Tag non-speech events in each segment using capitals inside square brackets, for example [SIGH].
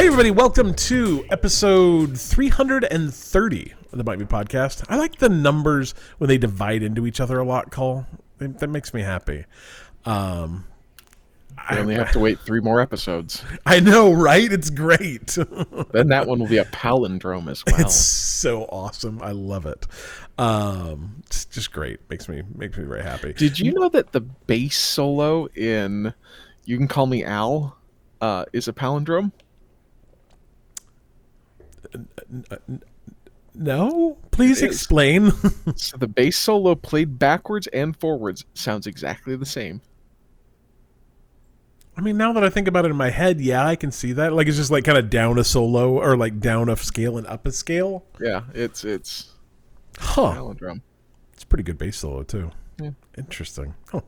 Hey, everybody, welcome to episode 330 of the Bite Me podcast. I like the numbers when they divide into each other a lot, Cole. That makes me happy. Um, I only have to wait three more episodes. I know, right? It's great. [LAUGHS] Then that one will be a palindrome as well. It's so awesome. I love it. Um, it's just great. Makes me makes me very happy. Did you know that the bass solo in "You Can Call Me Al" uh, is a palindrome? No, please explain. [LAUGHS] So the bass solo played backwards and forwards sounds exactly the same. I mean, now that I think about it in my head, yeah, I can see that. Like it's just like kind of down a solo or like down a scale and up a scale. Yeah, it's it's Huh. palindrome. It's a pretty good bass solo too. Yeah. Interesting. Huh.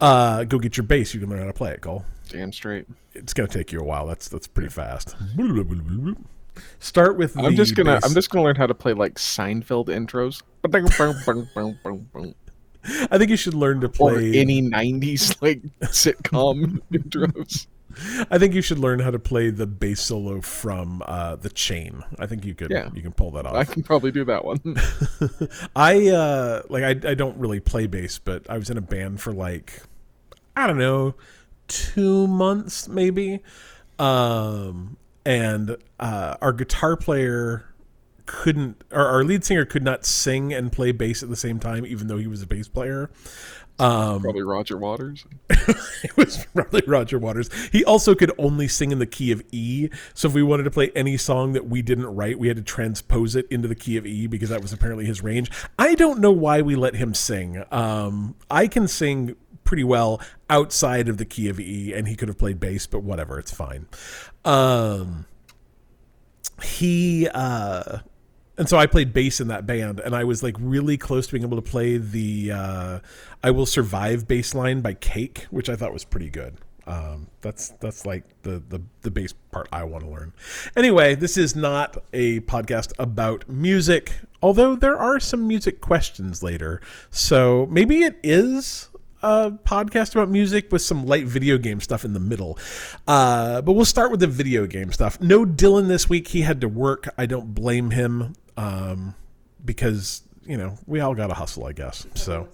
Uh, go get your bass. You can learn how to play it, Cole. Damn straight. It's gonna take you a while. That's that's pretty fast. Start with. I'm just gonna bass. I'm just gonna learn how to play like Seinfeld intros. [LAUGHS] I think you should learn to Or play. any '90s like sitcom [LAUGHS] intros. I think you should learn how to play the bass solo from uh, the Chain. I think you could. Yeah. You can pull that off. I can probably do that one. [LAUGHS] I uh like I I don't really play bass, but I was in a band for like I don't know, 2 months maybe. Um and uh our guitar player couldn't or our lead singer could not sing and play bass at the same time even though he was a bass player. Um probably Roger Waters. [LAUGHS] it was probably Roger Waters. He also could only sing in the key of E. So if we wanted to play any song that we didn't write, we had to transpose it into the key of E because that was apparently his range. I don't know why we let him sing. Um, I can sing pretty well outside of the key of E, and he could have played bass, but whatever, it's fine. Um, he uh and so I played bass in that band, and I was like really close to being able to play the uh, "I Will Survive" bass line by Cake, which I thought was pretty good. Um, that's that's like the, the the bass part I want to learn. Anyway, this is not a podcast about music, although there are some music questions later. So maybe it is a podcast about music with some light video game stuff in the middle. Uh, but we'll start with the video game stuff. No Dylan this week. He had to work. I don't blame him um, because, you know, we all got to hustle, I guess. So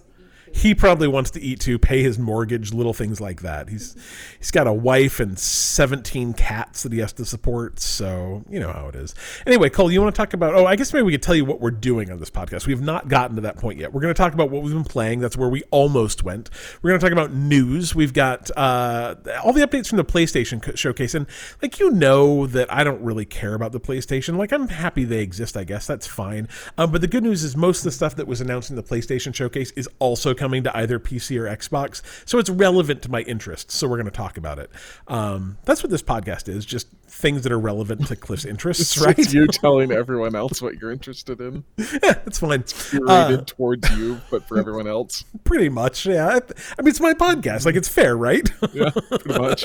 he probably wants to eat too, pay his mortgage, little things like that. He's he's got a wife and 17 cats that he has to support, so you know how it is. Anyway, Cole, you want to talk about Oh, I guess maybe we could tell you what we're doing on this podcast. We have not gotten to that point yet. We're going to talk about what we've been playing. That's where we almost went. We're going to talk about news. We've got uh, all the updates from the PlayStation showcase and like you know that I don't really care about the PlayStation. Like I'm happy they exist, I guess. That's fine. Um, but the good news is most of the stuff that was announced in the PlayStation showcase is also coming to either PC or Xbox, so it's relevant to my interests. So we're going to talk about it. Um, that's what this podcast is: just things that are relevant to Cliff's interests, [LAUGHS] It's right? you telling everyone else what you're interested in. [LAUGHS] yeah, that's fine. It's Curated Uh, towards you, but for [LAUGHS] everyone else. pretty much, yeah. I, mean, it's my podcast; like it's fair, right? Yeah, pretty much.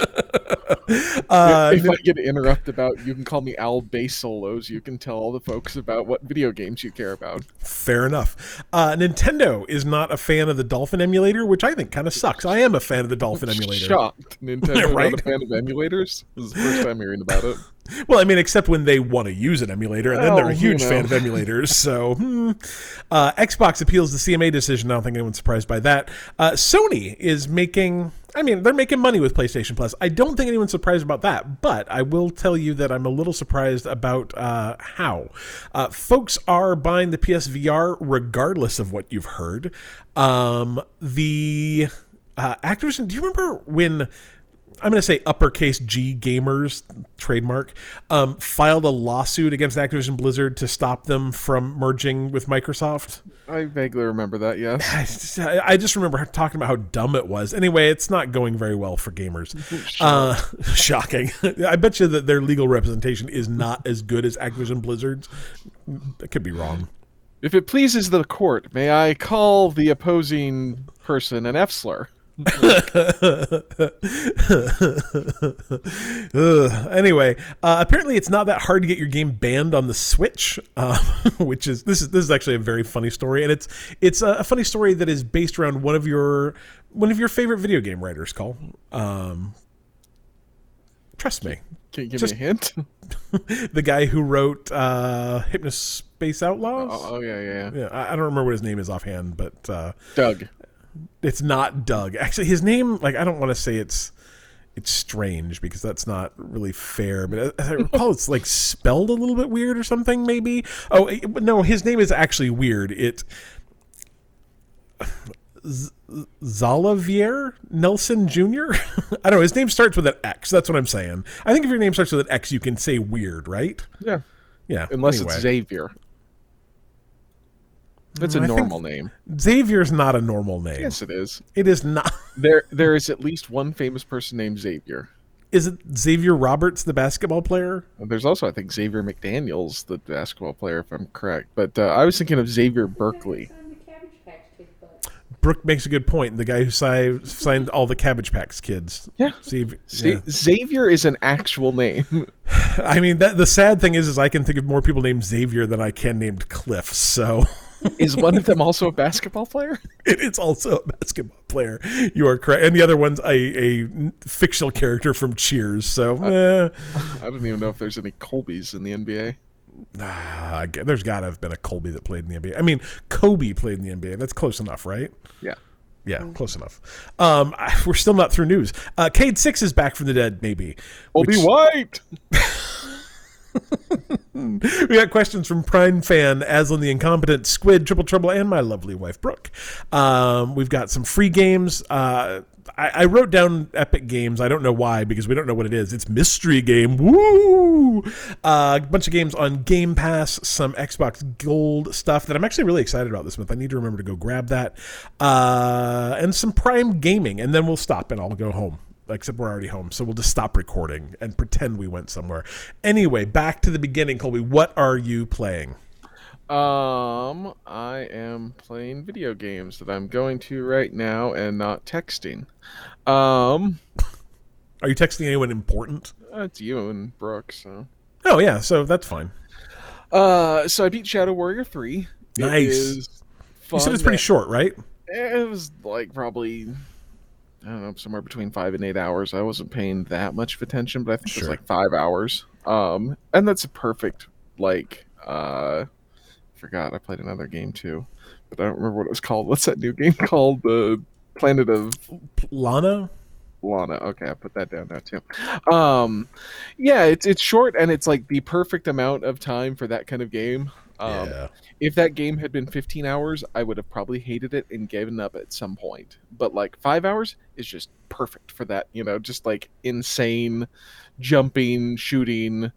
Uh, if I get interrupt about you can call me Al bass solos, you can tell all the folks about what video games you care about. Fair enough. Uh, Nintendo is not a fan of the Dolphin emulator, which I think kind of sucks. I am a fan of the Dolphin emulator. Shocked. Nintendo Right? [LAUGHS] not a fan of emulators. This is the first time hearing about it. [LAUGHS] Well, I mean, except when they want to use an emulator, and then they're a huge you fan of emulators. So, hmm. uh, Xbox appeals the CMA decision. I don't think anyone's surprised by that. Uh, Sony is making. I mean, they're making money with PlayStation Plus. I don't think anyone's surprised about that, but I will tell you that I'm a little surprised about uh, how uh, folks are buying the PSVR regardless of what you've heard. Um, the uh, Activision. Do you remember when? I'm going to say uppercase G gamers trademark um, filed a lawsuit against Activision Blizzard to stop them from merging with Microsoft. I vaguely remember that, yes. [LAUGHS] I just, remember talking about how dumb it was. Anyway, it's not going very well for gamers. [LAUGHS] Uh, [LAUGHS] shocking. I bet you that their legal representation is not as good as Activision Blizzard's. I could be wrong. If it pleases the court, may I call the opposing person an F slur? Anyway, uh, apparently it's not that hard to get your game banned on the Switch, uh, [LAUGHS] which is this is this is actually a very funny story, and it's it's a, a funny story that is based around one of your one of your favorite video game writers, Call. Um, Trust me. Can you give Just- me a hint? [LAUGHS] The guy who wrote uh, Hypnospace Outlaws. oh, oh, yeah, yeah, yeah. Yeah, I, I don't remember what his name is offhand, but uh, Doug. It's not Doug. Actually, his name, like, I don't want to say it's it's strange because that's not really fair. But as I [LAUGHS] recall, it's like spelled a little bit weird or something. Maybe. Oh no, his name is actually weird. It Z- Xalavier Nelson Jr. [LAUGHS] I don't know. His name starts with an X. That's what I'm saying. I think if your name starts with an X, you can say weird, right? Yeah. Yeah. Unless anyway. it's Xavier. That's a I normal name. Xavier's not a normal name. Yes, it is. It is not. [LAUGHS] There, there is at least one famous person named Xavier. Is it Xavier Roberts, the basketball player? There's also, I think, Xavier McDaniels, the basketball player, if I'm correct. But uh, I was thinking of Xavier Berkeley. Brooke makes a good point. The guy who si- signed all the Cabbage Patch kids. Yeah. Xavier, yeah. Xavier is an actual name. [LAUGHS] I mean, that, the sad thing is, is I can think of more people named Xavier than I can named Cliff. So [LAUGHS] is one of them also a basketball player? [LAUGHS] it is also a basketball player. You are correct, and the other one's a, a fictional character from Cheers. So [LAUGHS] eh, I don't even know if there's any Colbys in the NBA. ah, there's got to have been a Colby that played in the NBA. I mean, Kobe played in the NBA. That's close enough, right? Yeah. Yeah, close enough. Um, I- we're still not through news. Uh, Cade Six is back from the dead, maybe. Obi which- White. [LAUGHS] We got questions from Prime fan, Aslan the Incompetent, Squid, Triple Trouble, and my lovely wife Brooke. Um, we've got some free games. Uh, I, I wrote down Epic Games. I don't know why because we don't know what it is. It's mystery game. Woo! Uh, a bunch of games on Game Pass, some Xbox Gold stuff that I'm actually really excited about this month. I need to remember to go grab that, uh, and some Prime Gaming, and then we'll stop and I'll go home except we're already home. So we'll just stop recording and pretend we went somewhere. Anyway, back to the beginning, Colby. What are you playing? Um, I am playing video games that I'm going to right now and not texting. Um, [LAUGHS] Are you texting anyone important? it's you and Brooke, so. Oh yeah, so that's fine. Uh, so I beat Shadow Warrior 3. It Nice. You said it's pretty short, right? It was like probably I don't know, somewhere between five and eight hours. I wasn't paying that much of attention, but I think it was like five hours. Um, and that's a perfect like uh, forgot I played another game too, but I don't remember what it was called. What's that new game [LAUGHS] called? The Planet of Lana. Lana. Okay, I put that down now too. Um, yeah, it's it's short and it's like the perfect amount of time for that kind of game. Um, yeah. if that game had been 15 hours, I would have probably hated it and given up at some point. But like five hours is just perfect for that, you know, just like insane jumping, shooting,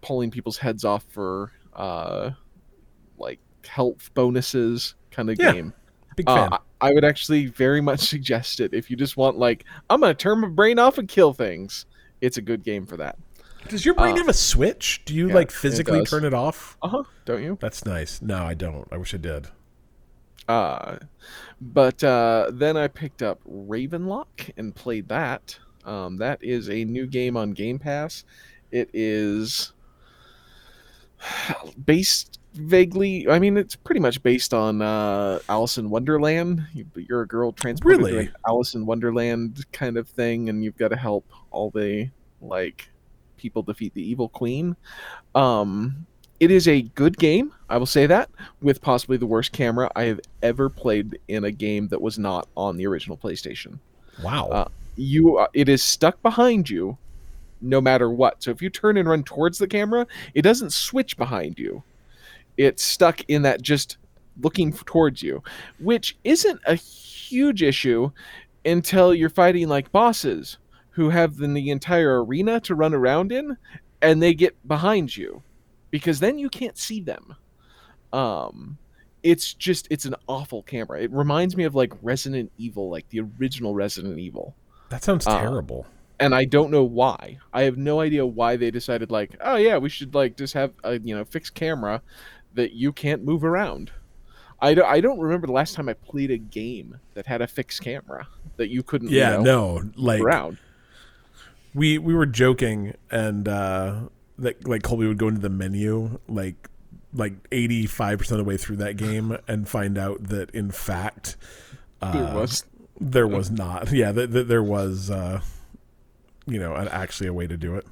pulling people's heads off for uh like health bonuses kind of Yeah, game. Big fan. Uh, I I would actually very [LAUGHS] much suggest it if you just want like I'm gonna turn my brain off and kill things. It's a good game for that. Does your brain uh, have a switch? Do you yeah, like physically does. turn it off? Uh huh. Don't you? That's nice. No, I don't. I wish I did. Uh, but uh, then I picked up Ravenlok and played that. Um, that is a new game on Game Pass. It is [SIGHS] based vaguely. I mean, it's pretty much based on uh, Alice in Wonderland. You, you're a girl transported to Really? an Alice in Wonderland kind of thing, and you've got to help all the like people defeat the evil queen. Um, it is a good game. I will say that with possibly the worst camera I have ever played in a game that was not on the original PlayStation. Wow. Uh, You, uh, it is stuck behind you, no matter what. So if you turn and run towards the camera, it doesn't switch behind you. It's stuck in that just looking towards you, which isn't a huge issue until you're fighting like bosses who have the, the entire arena to run around in, and they get behind you, because then you can't see them. Um, it's just it's an awful camera. It reminds me of like Resident Evil, like the original Resident Evil that sounds uh, terrible. and I don't know why. I have no idea why they decided like, oh yeah, we should like just have a you know fixed camera that you can't move around. I don't, I don't remember the last time I played a game that had a fixed camera that you couldn't Yeah, you know, no. Like around. We we were joking and uh that like Colby would go into the menu like like 85% of the way through that game and find out that in fact uh, There was there was not yeah that, that there was uh you know an, actually a way to do it.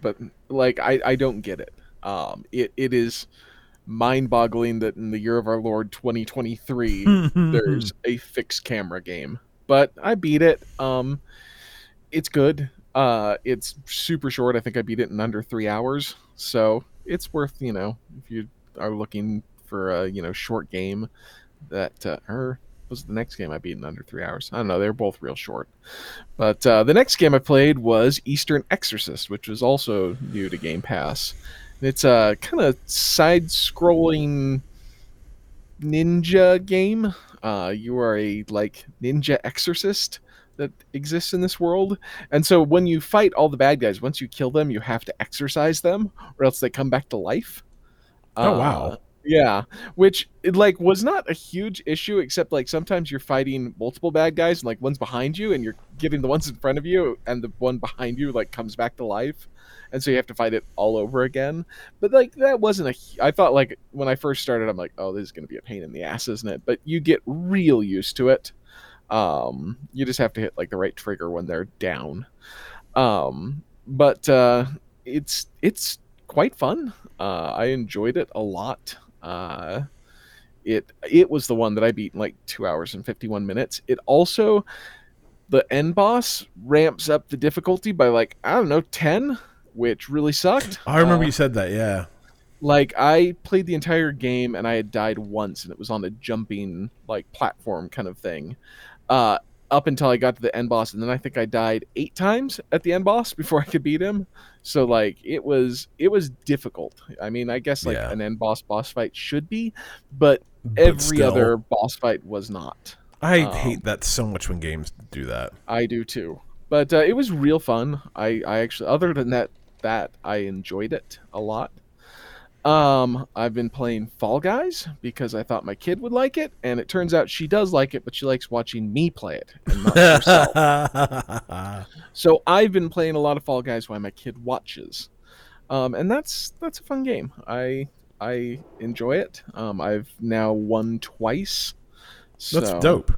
but like I, I don't get it. Um, it it is mind-boggling that in the year of our Lord 2023 [LAUGHS] there's a fixed camera game. But I beat it. Um, it's good. Uh, it's super short. I think I beat it in under three hours. So it's worth you know if you are looking for a you know short game that uh, or was the next game I beat in under three hours. I don't know. They're both real short. But uh, the next game I played was Eastern Exorcist, which was also new to Game Pass. It's a kind of side-scrolling ninja game. Uh, you are a like ninja exorcist that exists in this world, and so when you fight all the bad guys, once you kill them, you have to exorcise them, or else they come back to life. Oh, Uh, wow. yeah, which it, like was not a huge issue, except like sometimes you're fighting multiple bad guys, and like one's behind you, and you're getting the ones in front of you, and the one behind you like comes back to life, and so you have to fight it all over again. But like that wasn't a. I thought like when I first started, I'm like, oh, this is gonna be a pain in the ass, isn't it? But you get real used to it. Um, you just have to hit like the right trigger when they're down. Um, but uh, it's it's quite fun. Uh, I enjoyed it a lot. Uh, it it was the one that I beat in like two hours and fifty one minutes. It also the end boss ramps up the difficulty by like I don't know ten, which really sucked. I remember Uh, you said that. Yeah. like I played the entire game and I had died once, and it was on a jumping like platform kind of thing. Uh, up until I got to the end boss, and then I think I died eight times at the end boss before I could beat him. So like it was it was difficult. I mean, I guess like Yeah. an end boss boss fight should be, but But every still, other boss fight was not. I um, hate that so much when games do that. I do too. But uh, it was real fun. I, I actually, other than that, that I enjoyed it a lot. Um, I've been playing Fall Guys because I thought my kid would like it, and it turns out she does like it, but she likes watching me play it and not herself. [LAUGHS] so I've been playing a lot of Fall Guys while my kid watches, um, and that's that's a fun game. I I enjoy it. Um, I've now won twice. That's dope.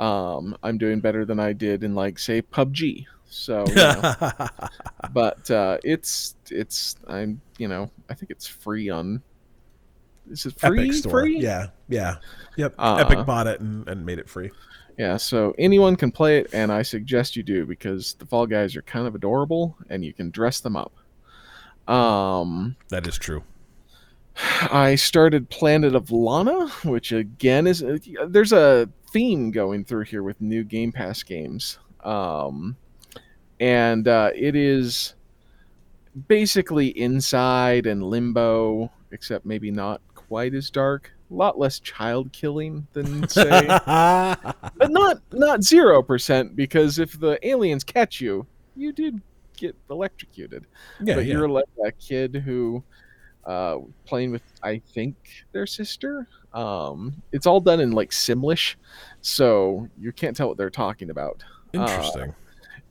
um, I'm doing better than I did in like say PUBG. So, you know, [LAUGHS] but uh, it's it's I'm you know I think it's free on. This Is it free? Epic Store. Free? Yeah. Yeah. Yep. Uh, Epic bought it and, and made it free. Yeah. So anyone can play it, and I suggest you do because the Fall Guys are kind of adorable, and you can dress them up. Um, That is true. I started Planet of Lana, which again is there's a theme going through here with new Game Pass games, um, and uh, it is basically Inside and Limbo, except maybe not quite as dark. A lot less child killing than [LAUGHS] say, but not not zero percent because if the aliens catch you, you did get electrocuted yeah. but yeah. you're like a kid who uh playing with i think their sister um it's all done in like simlish so you can't tell what they're talking about Interesting.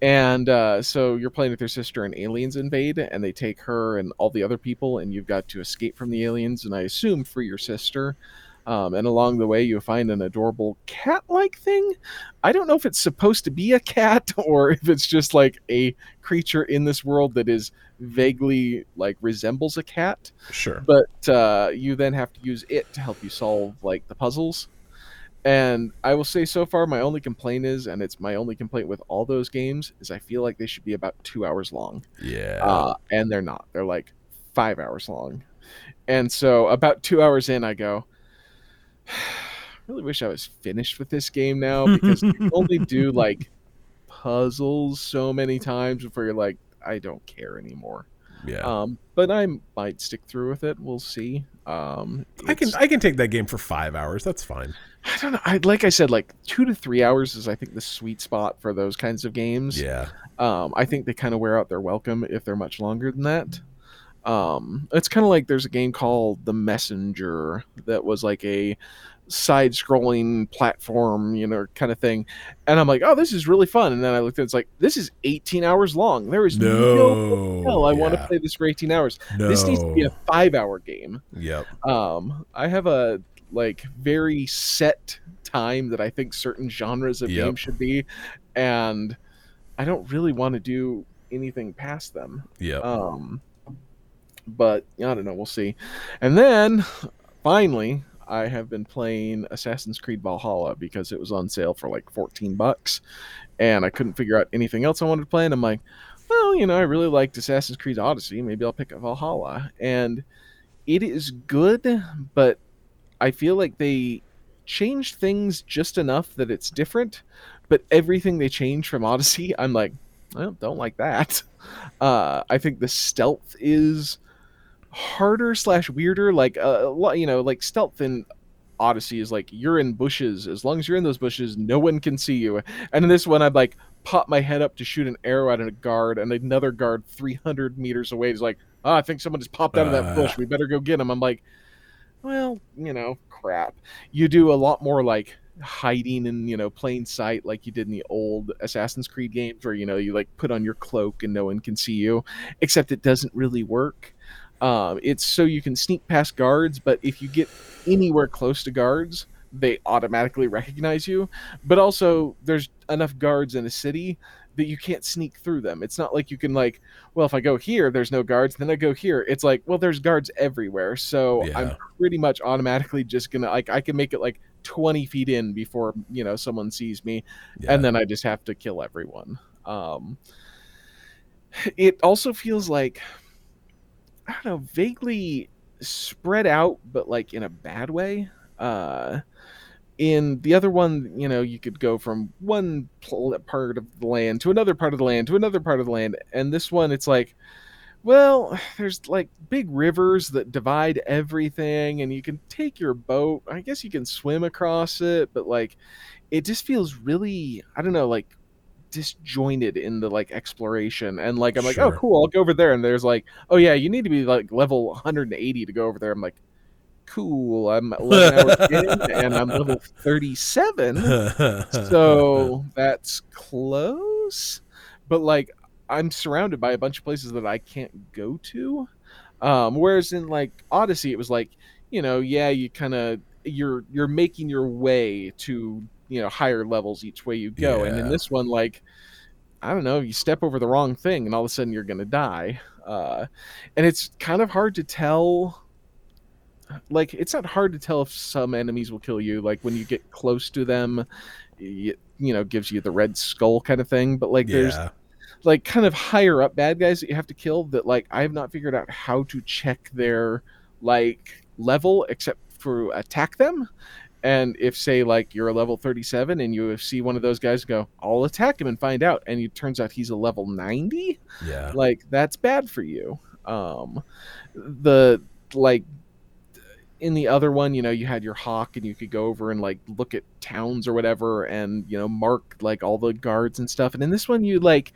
And uh so you're playing with your sister and aliens invade and they take her and all the other people and you've got to escape from the aliens and i assume free your sister. Um, and along the way you find an adorable cat-like thing. I don't know if it's supposed to be a cat [LAUGHS] or if it's just like a creature in this world that is vaguely like resembles a cat. Sure. but uh, you then have to use it to help you solve like the puzzles and i will say so far my only complaint is and it's my only complaint with all those games is i feel like they should be about two hours long Yeah. uh, and they're not they're like five hours long and so about two hours in i go I [SIGHS] really wish i was finished with this game now [LAUGHS] because you only do like puzzles so many times before you're like i don't care anymore yeah. um, but I might stick through with it. We'll see. Um, I can I can take that game for five hours. That's fine. I don't know. I, like I said, like two to three hours is I think the sweet spot for those kinds of games. Yeah. Um, I think they kind of wear out their welcome if they're much longer than that. Um, it's kind of like there's a game called The Messenger that was like a side-scrolling platform, you know, kind of thing. And I'm like, oh, this is really fun. And then I looked at it, it's like this is 18 hours long. There is no, No. hell I want to play this for 18 hours. No. This needs to be a five-hour game. Yep. Um, I have a like very set time that I think certain genres of Yep. games should be, and I don't really want to do anything past them. Yeah. Um, but I don't know. We'll see. And then finally, I have been playing Assassin's Creed Valhalla because it was on sale for like 14 bucks, and I couldn't figure out anything else I wanted to play. And I'm like, well, you know, I really liked Assassin's Creed Odyssey. Maybe I'll pick up Valhalla. And it is good, but I feel like they changed things just enough that it's different. But everything they changed from Odyssey, I'm like, well, don't like that. [LAUGHS] Uh, I think the stealth is harder slash weirder. Like, uh, a lot you know, like stealth in Odyssey is like you're in bushes. As long as you're in those bushes, no one can see you. And in this one, I'd like pop my head up to shoot an arrow at a guard, and another guard 300 meters away is like, oh, I think someone just popped out of that bush. We better go get him. I'm like, well, you know, crap. You do a lot more like hiding in you know plain sight like you did in the old assassin's creed games where you know you like put on your cloak and no one can see you except it doesn't really work um, it's so you can sneak past guards but if you get anywhere close to guards they automatically recognize you. But also there's enough guards in a city that you can't sneak through them. It's not like you can like well if i go here there's no guards then i go here. It's like well there's guards everywhere. So Yeah. i'm pretty much automatically just gonna like i can make it like 20 feet in before you know someone sees me Yeah. and then i just have to kill everyone. Um it also feels like i don't know vaguely spread out but like in a bad way. Uh in the other one you know you could go from one pl- part of the land to another part of the land to another part of the land and this one it's like well there's like big rivers that divide everything and you can take your boat. I guess you can swim across it but like it just feels really i don't know like disjointed in the like exploration and like i'm like oh cool i'll go over there and there's like oh yeah you need to be like level 180 to go over there. I'm like cool i'm [LAUGHS] 11 hours in and i'm level 37 [LAUGHS] so that's close. But like i'm surrounded by a bunch of places that i can't go to um whereas in like odyssey it was like you know yeah you kind of you're you're making your way to you know higher levels each way you go and in this one like i don't know you step over the wrong thing and all of a sudden you're gonna die uh and it's kind of hard to tell like it's not hard to tell if some enemies will kill you like when you get close to them it, you know gives you the red skull kind of thing but like there's yeah. like kind of higher up bad guys that you have to kill that like I have not figured out how to check their like level except for attack them. And if say like you're a level 37 and you see one of those guys go, I'll attack him and find out, and it turns out he's a level 90, Yeah. like that's bad for you. Um, the like in the other one, you know, you had your hawk and you could go over and like look at towns or whatever and you know mark like all the guards and stuff. And in this one, you like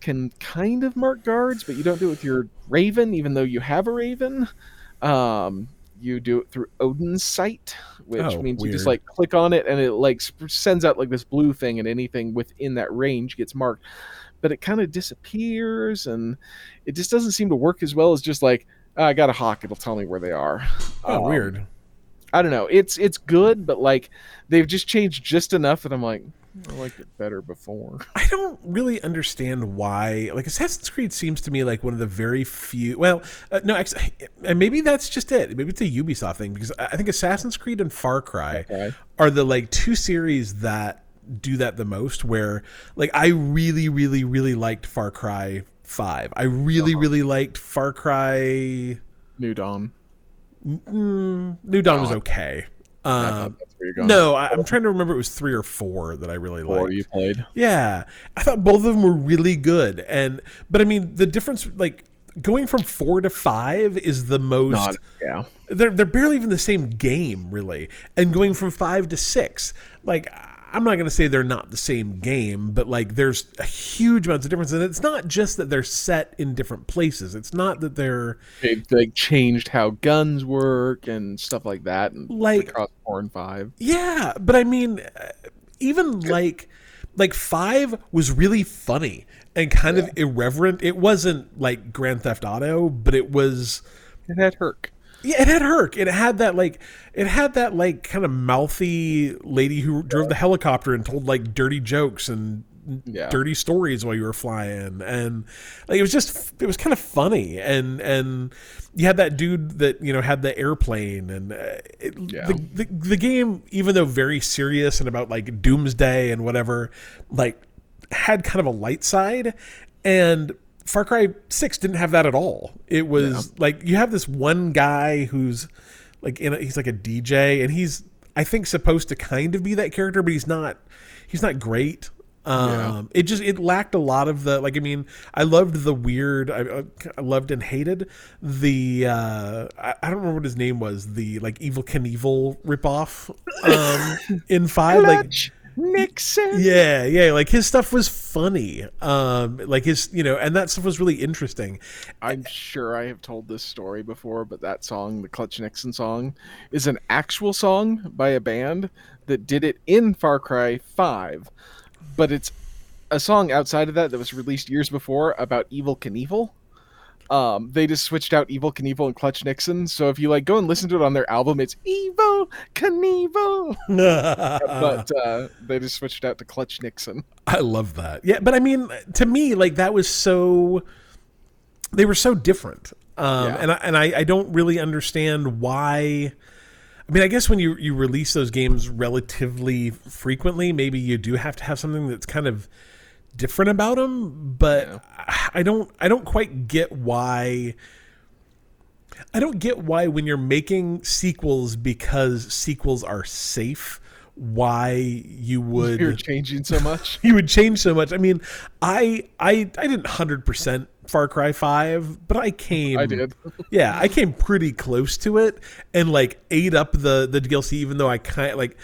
can kind of mark guards, but you don't do it with your raven, even though you have a raven. Um, you do it through Odin's sight, which Oh, means you just like click on it and it like sends out like this blue thing, and anything within that range gets marked. But it kind of disappears, and it just doesn't seem to work as well as just like "Ah, I got a hawk; it'll tell me where they are. Oh, Um, weird. I don't know. It's it's good, but like they've just changed just enough that I'm like I liked it better before. [LAUGHS] I don't really understand why. Like Assassin's Creed seems to me like one of the very few. Well, uh, no, actually, and maybe that's just it. Maybe it's a Ubisoft thing because I think Assassin's Creed and Far Cry Okay. are the like two series that do that the most. Where like I really, really, really liked Far Cry Five. I really, Uh-huh. really liked Far Cry. New Dawn. Mm, New Dawn was Oh, okay. Um, thought that's where you're going. no, I, I'm trying to remember. It was three or four that I really liked. You played. Yeah, I thought both of them were really good, and but I mean the difference, like going from four to five, is the most. Not yeah. They're they're barely even the same game, really, and going from five to six, like I'm not gonna say they're not the same game, but like there's a huge amounts of difference, and it's not just that they're set in different places. It's not that they're They've like changed how guns work and stuff like that, and Like- across four and five. Yeah, but I mean, uh, even like like five was really funny and kind of irreverent. It wasn't like Grand Theft Auto, but it was. It had Herc. Yeah, it had Herc. It had that like it had that like kind of mouthy lady who drove the helicopter and told like dirty jokes and Yeah. dirty stories while you were flying, and like it was just it was kind of funny, and and you had that dude that you know had the airplane, and uh, it, Yeah. the, the the game, even though very serious and about like doomsday and whatever, like had kind of a light side, and Far Cry Six didn't have that at all. It was like you have this one guy who's like in a, he's like a DJ, and he's I think supposed to kind of be that character, but he's not. He's not great. Um, It just it lacked a lot of the like. I mean, I loved the weird. I, I loved and hated the. Uh, I, I don't remember what his name was. The like Evel Knievel ripoff um, in five. Like Nixon. yeah, yeah, like his stuff was funny. Um, like his, you know, and that stuff was really interesting. I'm sure I have told this story before, but that song, the Clutch Nixon song, is an actual song by a band that did it in Far Cry 5, but it's a song outside of that that was released years before about Evel Knievel. Um, they just switched out Evel Knievel and Clutch Nixon. So if you like go and listen to it on their album, it's Evel Knievel, [LAUGHS] but uh, they just switched out to Clutch Nixon. I love that. Yeah, but I mean, to me, like that was so. They were so different, um, Yeah. and I, and I, I don't really understand why. I mean, I guess when you you release those games relatively frequently, maybe you do have to have something that's kind of different about them. But I don't I don't quite get why. I don't get why when you're making sequels because sequels are safe, why you [LAUGHS] would You're changing so much. [LAUGHS] you would change so much. I mean, I I I didn't hundred percent Far Cry Five, but I came. I did. [LAUGHS] Yeah, I came pretty close to it and like ate up the the DLC, even though I kind of like.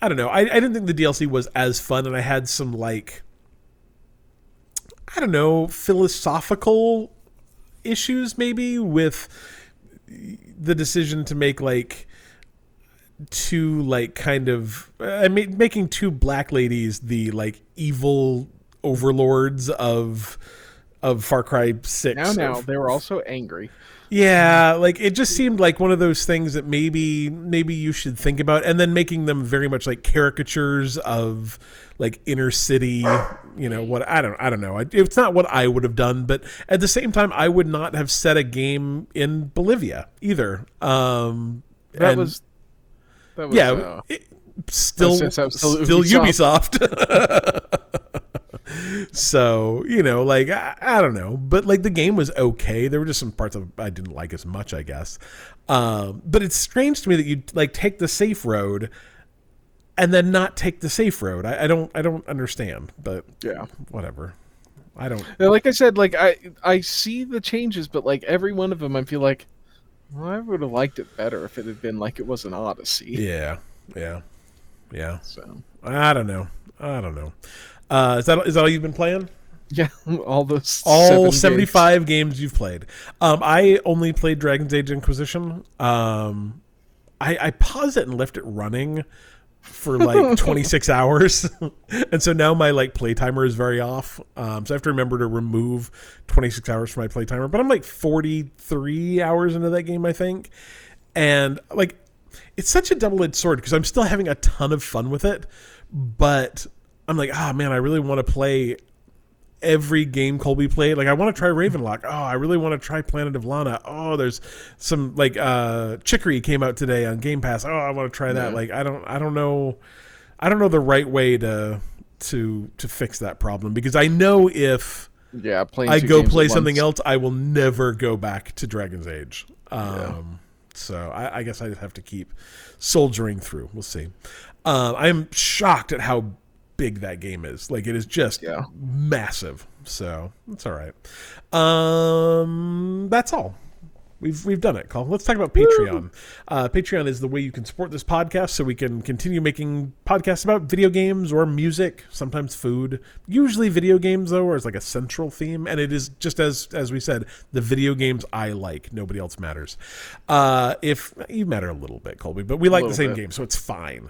I don't know. I, I didn't think the DLC was as fun, and I had some like. I don't know philosophical issues maybe with the decision to make like two like kind of I mean making two black ladies the like evil overlords of of Far Cry 6. Now, now they were also angry. Yeah, like it just seemed like one of those things that maybe maybe you should think about and then making them very much like caricatures of like inner city, you know, what I don't I don't know. It's not what I would have done, but at the same time I would not have set a game in Bolivia either. Um That was that was yeah, uh, it- still, still Ubisoft. Ubisoft. [LAUGHS] so you know, like I, I don't know, but like the game was okay. There were just some parts of I didn't like as much, I guess. Um, but it's strange to me that you like take the safe road and then not take the safe road. I, I don't, I don't understand, but yeah. whatever. I don't. Now, Like I said, like I I see the changes, but like every one of them, I feel like well, I would have liked it better if it had been like it was an Odyssey. Yeah, yeah, yeah. So I don't know. I don't know. Uh, is that is that all you've been playing? yeah, [LAUGHS] all those all seven games. 75 games. you've played um i only played dragon's age inquisition um i i paused it and left it running for like [LAUGHS] 26 hours [LAUGHS] and so now my like play timer is very off um so i have to remember to remove 26 hours from my play timer but i'm like 43 hours into that game i think and like it's such a double-edged sword because i'm still having a ton of fun with it but i'm like oh man i really want to play every game Colby played. Like I want to try Ravenlok. Oh, I really want to try Planet of Lana. Oh, there's some like uh Chicory came out today on Game Pass. Oh, I want to try that. Yeah. Like I don't I don't know I don't know the right way to to to fix that problem because I know if Yeah. I go play something else, I will never go back to Dragon's Age. Um, So I, I guess I just have to keep soldiering through. We'll see. Um, I'm shocked at how big that game is. Like it is just Yeah. massive. So that's all right. Um, that's all. We've, we've done it, Cole. Let's talk about Patreon. Uh, Patreon is the way you can support this podcast so we can continue making podcasts about video games or music, sometimes food. Usually video games, though, or as like a central theme. And it is just as as we said, the video games I like. Nobody else matters. Uh, if you matter a little bit, Colby, but we like the same bit. game, so it's fine.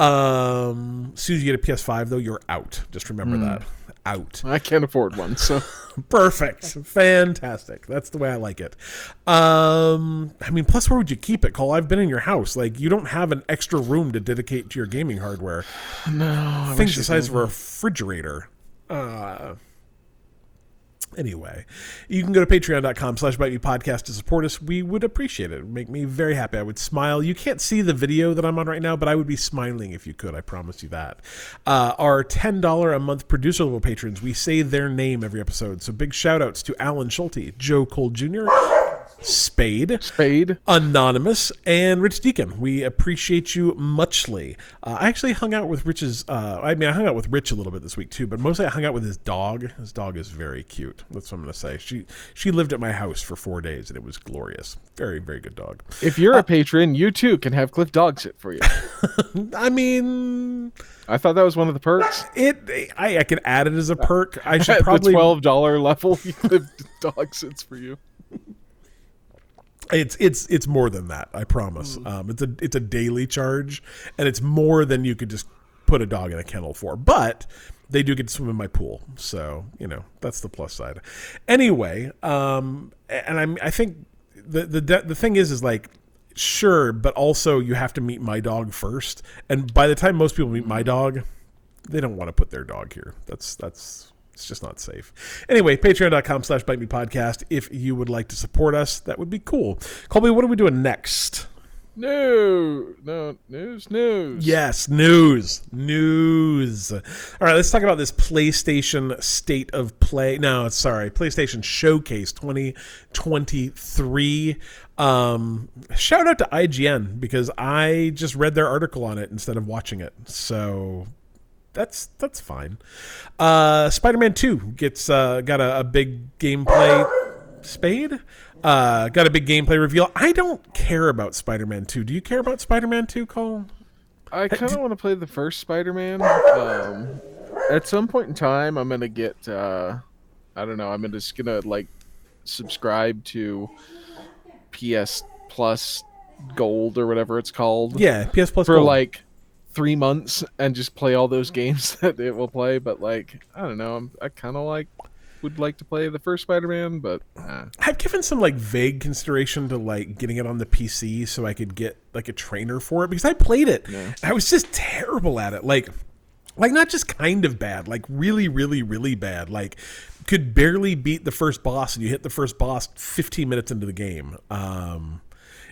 Um, as soon as you get a PS5, though, you're out. Just remember that. Out. I can't afford one, so [LAUGHS] Perfect. Fantastic. That's the way I like it. Um, I mean, plus, where would you keep it, Cole? I've been in your house. Like, you don't have an extra room to dedicate to your gaming hardware. no. I Things the size of a refrigerator. Uh, Anyway, you can go to patreon.com slash podcast to support us. We would appreciate it. It make me very happy. I would smile. You can't see the video that I'm on right now, but I would be smiling if you could. I promise you that. Uh, our $10 a month producer level patrons, we say their name every episode. So big shout outs to Alan Schulte, Joe Cole Jr., Spade, Spade. Anonymous, and Rich Deacon. We appreciate you muchly. Uh, I actually hung out with Rich's. Uh, I mean, I hung out with Rich a little bit this week too, but mostly I hung out with his dog. His dog is very cute. That's what I'm going to say. She she lived at my house for four days, and it was glorious. Very very good dog. If you're a patron, you too can have Cliff Dog sit for you. [LAUGHS] I mean, I thought that was one of the perks. it. I, I can add it as a perk. I should [LAUGHS] probably the twelve dollar level, [LAUGHS] Cliff Dog sits for you. It's it's it's more than that. I promise. Um, it's a it's a daily charge, and it's more than you could just put a dog in a kennel for. But they do get to swim in my pool, so you know that's the plus side. Anyway, um, and I'm I think the the the thing is is like sure, but also you have to meet my dog first, and by the time most people meet my dog, they don't want to put their dog here. That's that's it's just not safe. Anyway, patreon.com slash bite me podcast. If you would like to support us, that would be cool. Colby, what are we doing next? No, no, news, news. Yes, news. News. All right, let's talk about this PlayStation State of Play. No, sorry, PlayStation Showcase 2023. Um, shout out to IGN because I just read their article on it instead of watching it. So that's that's fine. Uh, Spider-Man Two gets uh, got a, a big gameplay. Spade uh, got a big gameplay reveal. I don't care about Spider-Man Two. Do you care about Spider-Man Two, Cole? I kind of want to play the first Spider-Man. Um, at some point in time, I'm gonna get. Uh, I don't know. I'm just gonna like subscribe to PS Plus Gold or whatever it's called Yeah, PS Plus for Gold. like three months and just play all those games [LAUGHS] that it will play. But like, I don't know. I'm, I kind of like would like to play the first Spider-Man, but uh, I've given some like vague consideration to like getting it on the PC so I could get like a trainer for it because I played it. Yeah. I was just terrible at it. Like like not just kind of bad, like really really really bad. Like could barely beat the first boss and you hit the first boss 15 minutes into the game. Um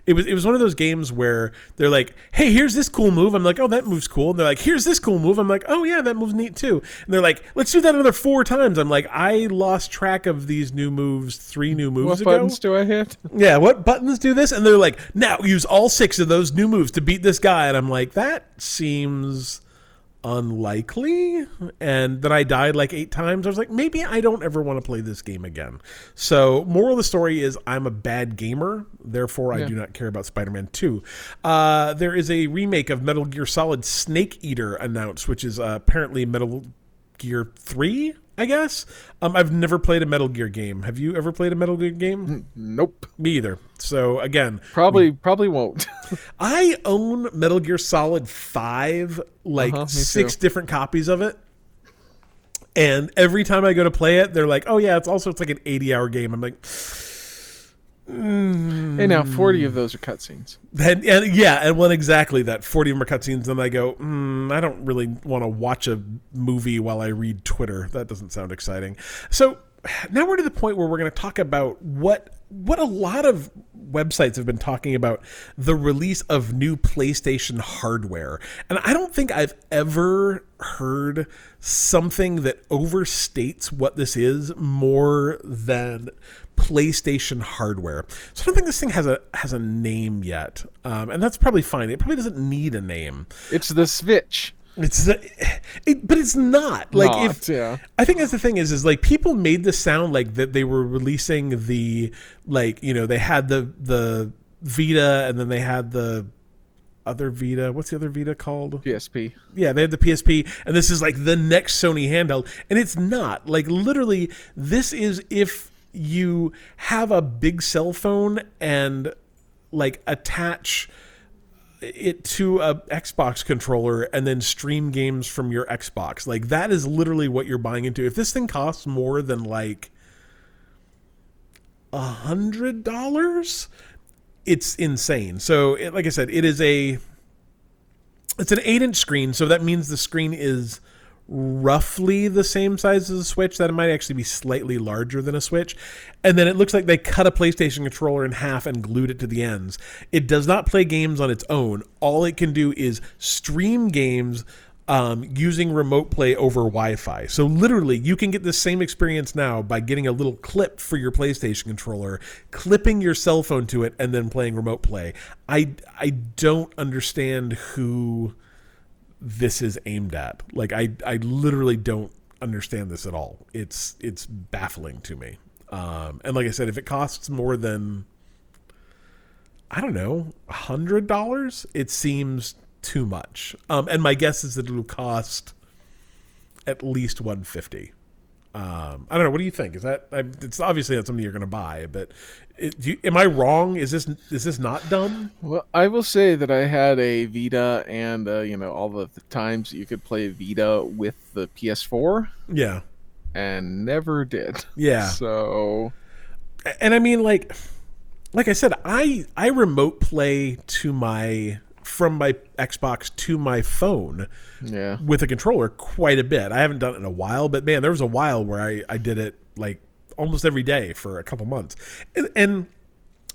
it was it was one of those games where they're like, "Hey, here's this cool move." I'm like, "Oh, that move's cool." And they're like, "Here's this cool move." I'm like, "Oh yeah, that move's neat too." And they're like, "Let's do that another four times." I'm like, "I lost track of these new moves three new moves what ago." buttons do I hit? [LAUGHS] Yeah, what buttons do this? And they're like, now use all six of those new moves to beat this guy. And I'm like, that seems unlikely. And then I died like eight times. I was like, maybe I don't ever want to play this game again. So, moral of the story is I'm a bad gamer. Therefore, I Yeah. do not care about Spider Man 2. Uh, there is a remake of Metal Gear Solid Snake Eater announced, which is uh, apparently Metal Gear 3. I guess. Um, I've never played a Metal Gear game. Have you ever played a Metal Gear game? Nope. Me either. So again, Probably probably won't. [LAUGHS] I own Metal Gear Solid 5, like Uh-huh, six too. different copies of it. And every time I go to play it, they're like, "Oh yeah, it's also it's like an 80-hour game." I'm like, hey, now forty of those are cutscenes. then and yeah, and when exactly that 40 of them are cutscenes, and I go, mm, I don't really want to watch a movie while I read Twitter. That doesn't sound exciting. So now we're to the point where we're going to talk about what what a lot of websites have been talking about the release of new PlayStation hardware. And I don't think I've ever heard something that overstates what this is more than PlayStation hardware. So I don't think this thing has a has a name yet, um, and that's probably fine. It probably doesn't need a name. It's the Switch. It's it, but it's not like Not, if yeah. I think that's the thing is is like people made this sound like that they were releasing the like you know they had the the Vita and then they had the other Vita. What's the other Vita called? PSP. Yeah, they had the PSP, and this is like the next Sony handheld, and it's not. Like literally, this is if you have a big cell phone and like attach it to a Xbox controller and then stream games from your Xbox. Like that is literally what you're buying into. If this thing costs more than like a hundred dollars, it's insane. So, it, like I said, it is a it's an eight inch screen, so that means the screen is roughly the same size as a Switch. That it might actually be slightly larger than a Switch. And then it looks like they cut a PlayStation controller in half and glued it to the ends. It does not play games on its own. All it can do is stream games um, using remote play over Wi-Fi. So literally, you can get the same experience now by getting a little clip for your PlayStation controller, clipping your cell phone to it, and then playing remote play. I I don't understand who this is aimed at. Like I I literally don't understand this at all. It's it's baffling to me. Um, and like I said, if it costs more than I don't know, hundred dollars, it seems too much. Um, and my guess is that it'll cost at least 150. Um, I don't know. What do you think? Is that I, it's obviously not something you're going to buy, but it, do you, am I wrong? Is this is this not dumb? Well, I will say that I had a Vita, and uh, you know all the, the times you could play Vita with the PS4, Yeah, and never did. yeah. [LAUGHS] So And I mean, like, like I said, I I remote play to my from my Xbox to my phone yeah, with a controller quite a bit. I haven't done it in a while, but man, there was a while where I, I did it like almost every day for a couple months. And, and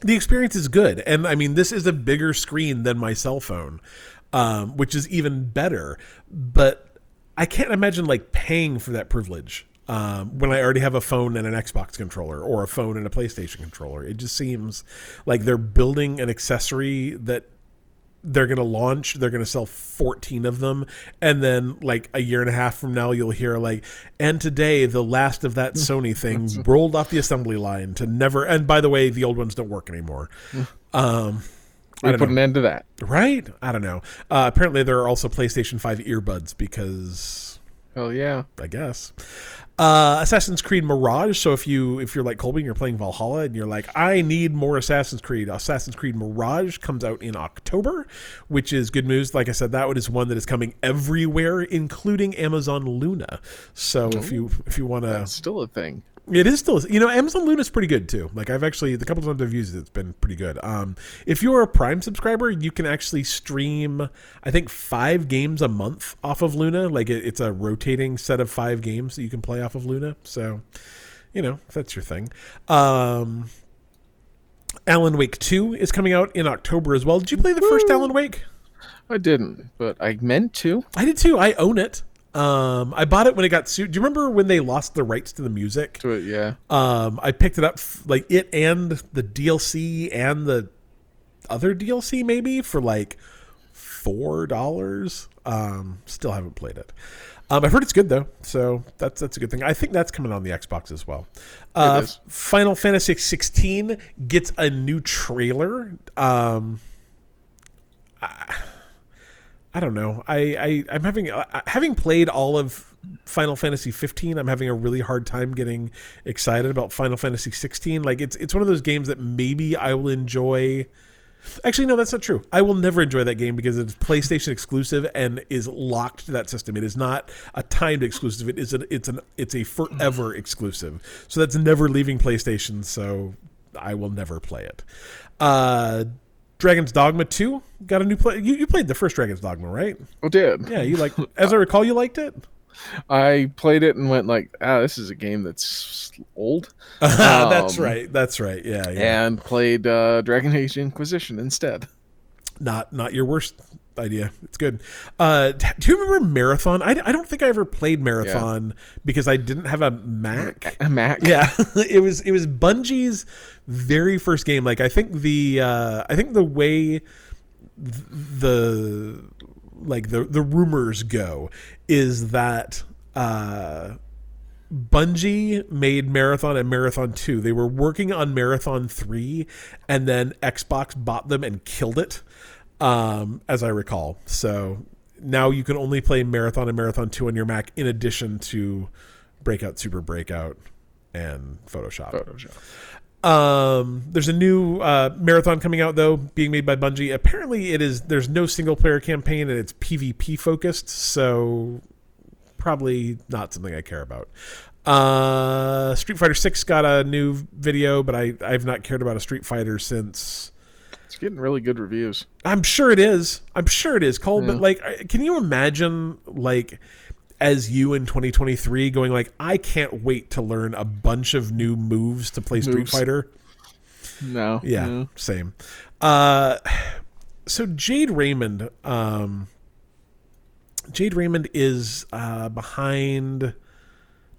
the experience is good. And I mean, this is a bigger screen than my cell phone, um, which is even better. But I can't imagine like paying for that privilege um, when I already have a phone and an Xbox controller or a phone and a PlayStation controller. It just seems like they're building an accessory that they're going to launch they're going to sell 14 of them and then like a year and a half from now you'll hear like and today the last of that [LAUGHS] sony thing rolled off the assembly line to never and by the way the old ones don't work anymore [LAUGHS] um I we put know. an end to that. right i don't know uh, apparently there are also playstation 5 earbuds because Hell yeah! I guess. Uh, Assassin's Creed Mirage. So if you if you're like Colby and you're playing Valhalla and you're like, I need more Assassin's Creed. Assassin's Creed Mirage comes out in October, which is good news. Like I said, that one is one that is coming everywhere, including Amazon Luna. So if you if you want to, still a thing. It is still you know Amazon Luna is pretty good too. Like I've actually the couple times I've used it, it's been pretty good. Um, if you're a Prime subscriber, you can actually stream I think five games a month off of Luna. Like it, it's a rotating set of five games that you can play off of Luna. So you know if that's your thing. Um, Alan Wake Two is coming out in October as well. Did you play the first Alan Wake? I didn't, but I meant to. I did too. I own it. Um, I bought it when it got sued. Do you remember when they lost the rights to the music? To it, yeah. Um, I picked it up f- like it and the DLC and the other DLC maybe for like four dollars. Um, still haven't played it. Um, I've heard it's good though, so that's that's a good thing. I think that's coming on the Xbox as well. Uh. Final Fantasy 16 gets a new trailer. Um, I don't know. I, I I'm having uh, having played all of Final Fantasy 15. I'm having a really hard time getting excited about Final Fantasy 16. Like it's it's one of those games that maybe I will enjoy. Actually, no, that's not true. I will never enjoy that game because it's PlayStation exclusive and is locked to that system. It is not a timed exclusive. It is an it's an it's a forever exclusive. So that's never leaving PlayStation. So I will never play it. Uh, Dragon's Dogma 2 got a new play. You, you played the first Dragon's Dogma, right? Oh, did. Yeah, you like. [LAUGHS] As I recall, you liked it. I played it and went like, ah, this is a game that's old. [LAUGHS] that's Um, right. That's right. Yeah, yeah. And played uh, Dragon Age Inquisition instead. Not not your worst idea. It's good. Uh, do you remember Marathon? I, I don't think I ever played Marathon because I didn't have a Mac. A Mac. Yeah, [LAUGHS] it was it was Bungie's very first game. Like I think the uh, I think the way th- the like the the rumors go is that uh, Bungie made Marathon and Marathon 2. They were working on Marathon 3 and then Xbox bought them and killed it um, as I recall. So now you can only play Marathon and Marathon 2 on your Mac in addition to Breakout Super Breakout and Photoshop. Photoshop. Um, there's a new uh, marathon coming out though, being made by Bungie. Apparently, it is. There's no single player campaign and it's PvP focused, so probably not something I care about. Uh, Street Fighter Six got a new video, but I I've not cared about a Street Fighter since. Getting really good reviews. I'm sure it is. I'm sure it is, Cole. But like, can you imagine like as you in 2023 going like I can't wait to learn a bunch of new moves to play Street Moves. Fighter. No. Yeah, no. same. Uh so Jade Raymond um Jade Raymond is uh behind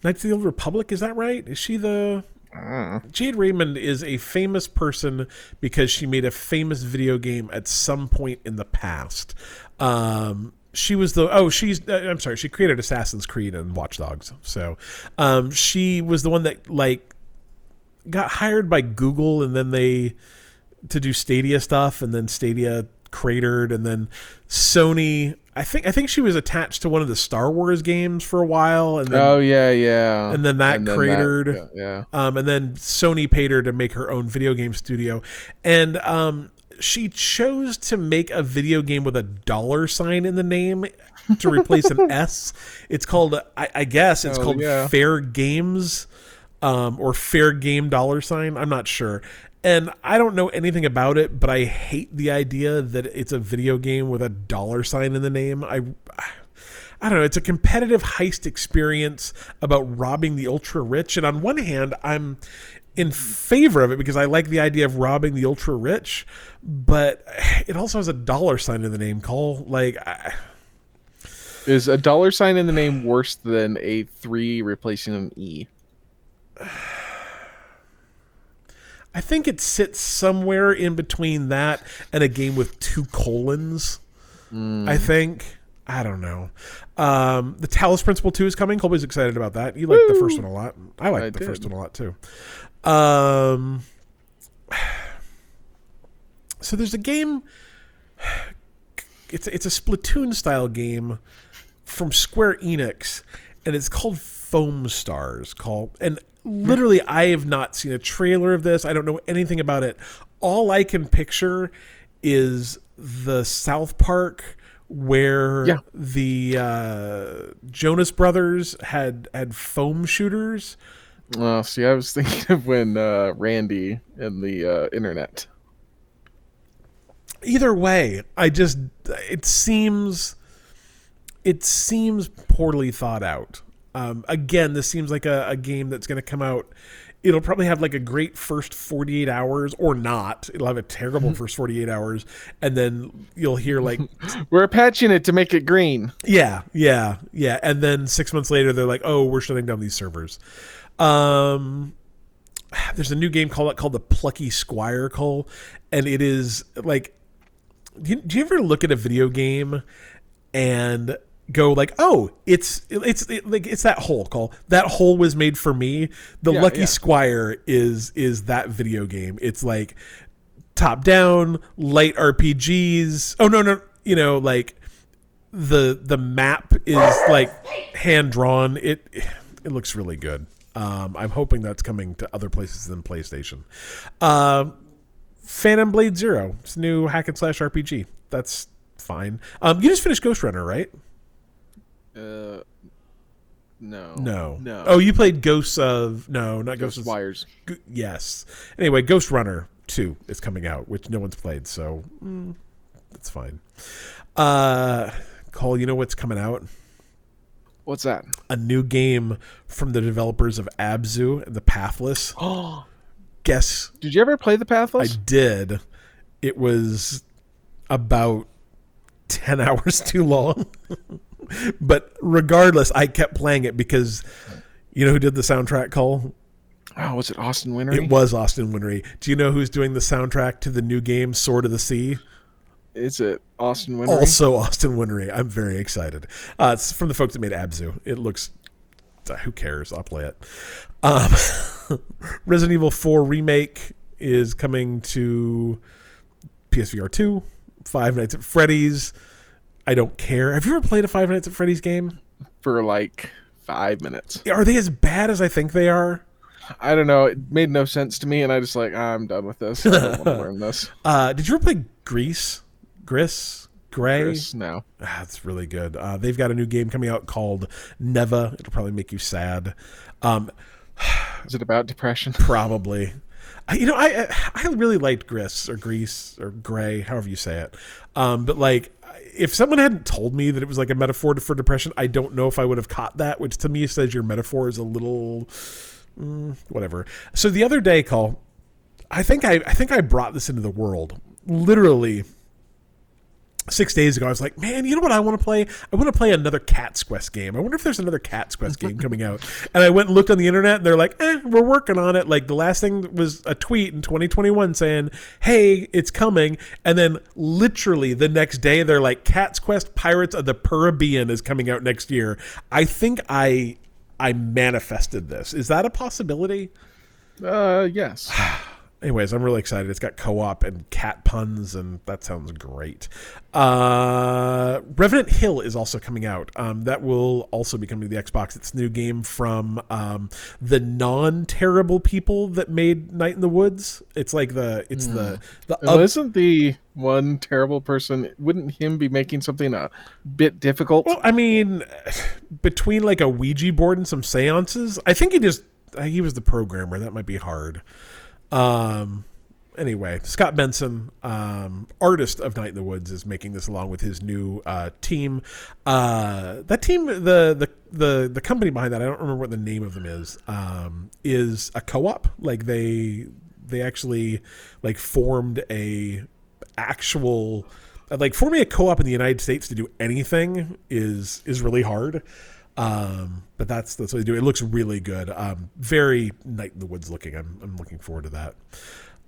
Knights of the Old Republic, is that right? Is she the Uh, Jade Raymond is a famous person because she made a famous video game at some point in the past. Um, she was the oh she's uh, I'm sorry she created Assassin's Creed and Watch Dogs. So um, she was the one that like got hired by Google and then they to do Stadia stuff and then Stadia cratered and then Sony I think I think she was attached to one of the Star Wars games for a while and then oh yeah, yeah. and then that cratered. yeah, yeah. um, and then Sony paid her to make her own video game studio, and um, she chose to make a video game with a dollar sign in the name to replace an [LAUGHS] S. It's called, I, I guess, it's Oh, called yeah. Fair Games, um, or Fair Game dollar sign. I'm not sure. And I don't know anything about it, but I hate the idea that it's a video game with a dollar sign in the name. I I don't know. It's a competitive heist experience about robbing the ultra rich. And on one hand, I'm in favor of it because I like the idea of robbing the ultra rich, but it also has a dollar sign in the name. Call like I, Is a dollar sign in the name worse than a three replacing an E? [SIGHS] I think it sits somewhere in between that and a game with two colons. I think. I don't know. Um, the Talos Principle 2 is coming. Colby's excited about that. You liked the first one a lot. I liked I the did. first one a lot too. Um, [SIGHS] so there's a game. [SIGHS] It's it's a Splatoon style game from Square Enix, and it's called Foam Stars. Called and literally, I have not seen a trailer of this. I don't know anything about it. All I can picture is the South Park where Yeah. the uh, Jonas Brothers had had foam shooters. Oh, see, I was [LAUGHS] thinking of when uh, Randy and the uh, internet. either way i just it seems it seems poorly thought out um, again this seems like a, a game that's going to come out it'll probably have like a great first 48 hours or not it'll have a terrible [LAUGHS] first 48 hours and then you'll hear like [LAUGHS] We're patching it to make it green. yeah yeah yeah and then six months later they're like oh we're shutting down these servers um there's a new game called called the Plucky Squire Cole, and it is like, do you, do you ever look at a video game and go like, oh, it's it's it, like it's that hole call That hole was made for me. The Yeah, Lucky yeah. Squire is is that video game. It's like top down light RPGs. Oh no no, you know like the the map is like hand drawn. It it looks really good. Um, I'm hoping that's coming to other places than PlayStation. Um, Phantom Blade Zero. It's a new hack and slash RPG. That's fine. Um, you just finished Ghost Runner, right? Uh, no. No. No. Oh, you played Ghosts of no, not Ghosts Ghost of wires. G- yes. Anyway, Ghost Runner 2 is coming out, which no one's played, so mm, that's fine. Uh, Cole, you know what's coming out? What's that? A new game from the developers of Abzu and the Pathless. [GASPS] Oh, Guess did you ever play the Pathless? I did. It was about 10 [LAUGHS] hours too long. [LAUGHS] but regardless, I kept playing it because you know who did the soundtrack, Cole? oh, was it Austin Wintory? It was Austin Wintory. Do you know who's doing the soundtrack to the new game Sword of the Sea? Is it Austin Wintory? Also Austin Wintory. I'm very excited. Uh, it's from the folks that made Abzu. It looks. uh, Who cares? I'll play it. Um, [LAUGHS] Resident Evil 4 remake is coming to PSVR 2. Five Nights at Freddy's. I don't care. Have you ever played a Five Nights at Freddy's game? for like five minutes. Are they as bad as I think they are? I don't know. It made no sense to me, and I just like I'm done with this. I don't want to [LAUGHS] learn this. Uh, did you ever play Grease? Gris? Gray? Chris, no. Ah, it's really good. Uh, they've got a new game coming out called Neva. It'll probably make you sad. Um, Is it about depression? [SIGHS] probably. You know, I I really liked Gris or Grease or Gray, however you say it. Um, but like, if someone hadn't told me that it was like a metaphor for depression, I don't know if I would have caught that. Which to me says your metaphor is a little mm, whatever. So the other day, Cole. I think I I think I brought this into the world literally six days ago, I was like, man, you know what I want to play? I want to play another Cat's Quest game. I wonder if there's another Cat's Quest game coming out. [LAUGHS] And I went and looked on the internet, and they're like, eh, we're working on it. Like the last thing was a tweet in 2021 saying, hey, it's coming. And then literally the next day, they're like, Cat's Quest Pirates of the Caribbean is coming out next year. I think I I manifested this. Is that a possibility? Uh, yes. [SIGHS] [SIGHS] [SIGHS] anyways, I'm really excited. It's got co-op and cat puns, and that sounds great. Uh, Revenant Hill is also coming out. Um, that will also be coming to the Xbox. It's a new game from um, the non-terrible people that made Night in the Woods. It's like the it's mm. the the well, isn't the one terrible person wouldn't him be making something a bit difficult? Well, I mean, between like a Ouija board and some seances, I think he just he was the programmer. That might be hard. Um, anyway, Scott Benson, um, artist of Night in the Woods, is making this along with his new uh, team. Uh, that team, the, the the the company behind that, I don't remember what the name of them is, um, is a co-op. Like they they actually like formed a actual like forming a co-op in the United States to do anything is is really hard. Um, but that's that's what they do. It looks really good. Um, very Night in the Woods looking. I'm I'm looking forward to that.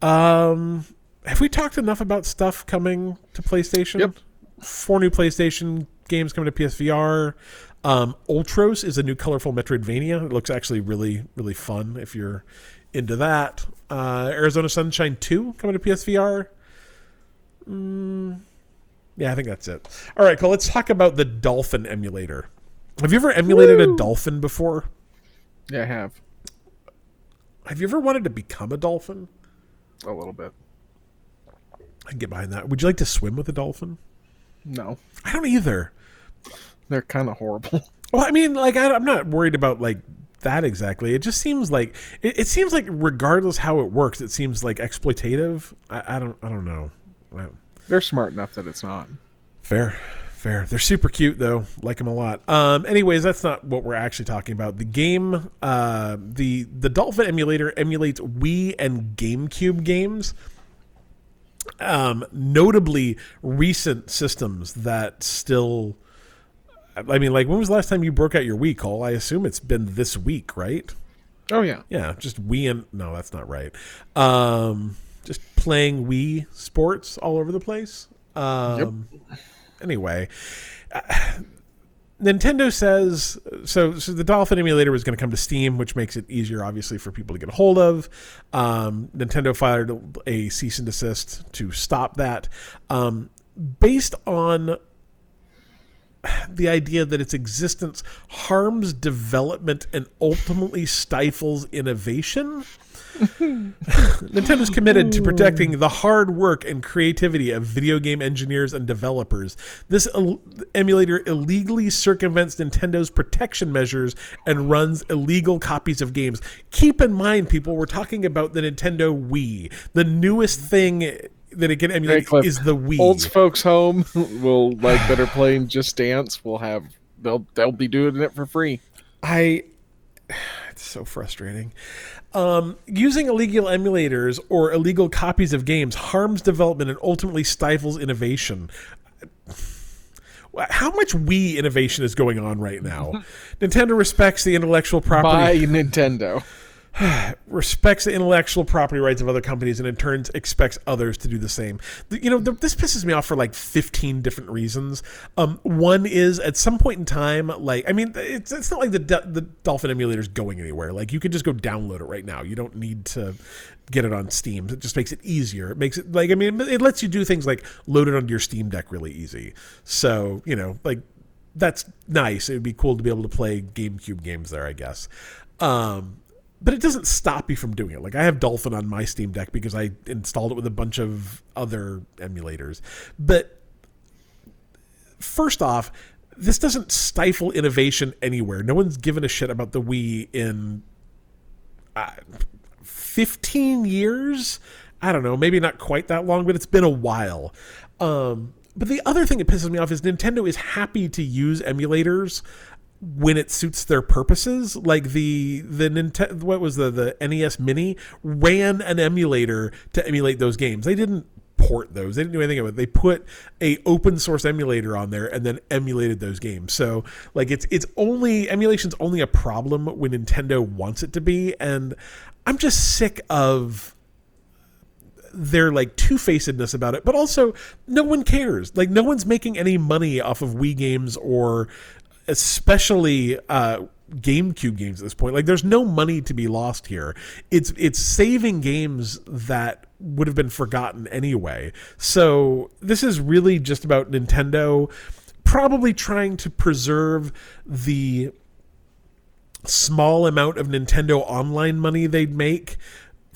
Um, have we talked enough about stuff coming to PlayStation? Yep. Four new PlayStation games coming to PSVR. Um, Ultros is a new colorful Metroidvania. It looks actually really really fun if you're into that. Uh, Arizona Sunshine 2 coming to PSVR. Mm, yeah, I think that's it. All right, cool. Let's talk about the Dolphin emulator. Have you ever emulated Woo! a dolphin before? Yeah, I have. Have you ever wanted to become a dolphin? A little bit. I can get behind that. Would you like to swim with a dolphin? No. I don't either. They're kind of horrible. [LAUGHS] Well, I mean, like I, am not worried about like that exactly. It just seems like it, it, seems like regardless how it works, it seems like exploitative. I, I don't. I don't know. They're smart enough that it's not. Fair fair. They're super cute though. Like them a lot. Um, anyways, that's not what we're actually talking about. The game, uh, the the Dolphin emulator emulates Wii and GameCube games. Um, notably recent systems that still. I mean, like, when was the last time you broke out your Wii, Cole? I assume it's been this week, right? Oh yeah, yeah. Just Wii and no, that's not right. Um, just playing Wii sports all over the place. Um, yep anyway, uh, Nintendo says so. So the Dolphin emulator was going to come to Steam, which makes it easier, obviously, for people to get a hold of. Um, Nintendo filed a cease and desist to stop that, um, based on the idea that its existence harms development and ultimately stifles innovation. [LAUGHS] Nintendo's committed to protecting the hard work and creativity of video game engineers and developers. This el- emulator illegally circumvents Nintendo's protection measures and runs illegal copies of games. Keep in mind, people, we're talking about the Nintendo Wii, the newest thing that it can emulate hey, is the Wii. Old folks home [LAUGHS] will like that are playing Just Dance will have they'll they'll be doing it for free. I [SIGHS] it's so frustrating. Um, using illegal emulators or illegal copies of games harms development and ultimately stifles innovation. [SIGHS] How much Wii innovation is going on right now? [LAUGHS] Nintendo respects the intellectual property. By Nintendo. [SIGHS] respects the intellectual property rights of other companies and in turn expects others to do the same. You know, this pisses me off for like 15 different reasons. Um, one is at some point in time, like, I mean, it's, it's not like the, the Dolphin emulator is going anywhere. Like, you can just go download it right now. You don't need to get it on Steam. It just makes it easier. It makes it like, I mean, it lets you do things like load it onto your Steam Deck really easy. So, you know, like, that's nice. It would be cool to be able to play GameCube games there, I guess. Um, but it doesn't stop you from doing it. Like I have Dolphin on my Steam Deck because I installed it with a bunch of other emulators. But first off, this doesn't stifle innovation anywhere. No one's given a shit about the Wii in uh, 15 years. I don't know, maybe not quite that long, but it's been a while. Um, but the other thing that pisses me off is Nintendo is happy to use emulators when it suits their purposes. Like the the Nintendo, what was the the NES Mini ran an emulator to emulate those games. They didn't port those. They didn't do anything about it. They put a open source emulator on there and then emulated those games. So like it's it's only emulation's only a problem when Nintendo wants it to be, and I'm just sick of their like two-facedness about it but also no one cares like no one's making any money off of wii games or especially uh GameCube games at this point. Like there's no money to be lost here. It's it's saving games that would have been forgotten anyway. So this is really just about Nintendo probably trying to preserve the small amount of Nintendo online money they'd make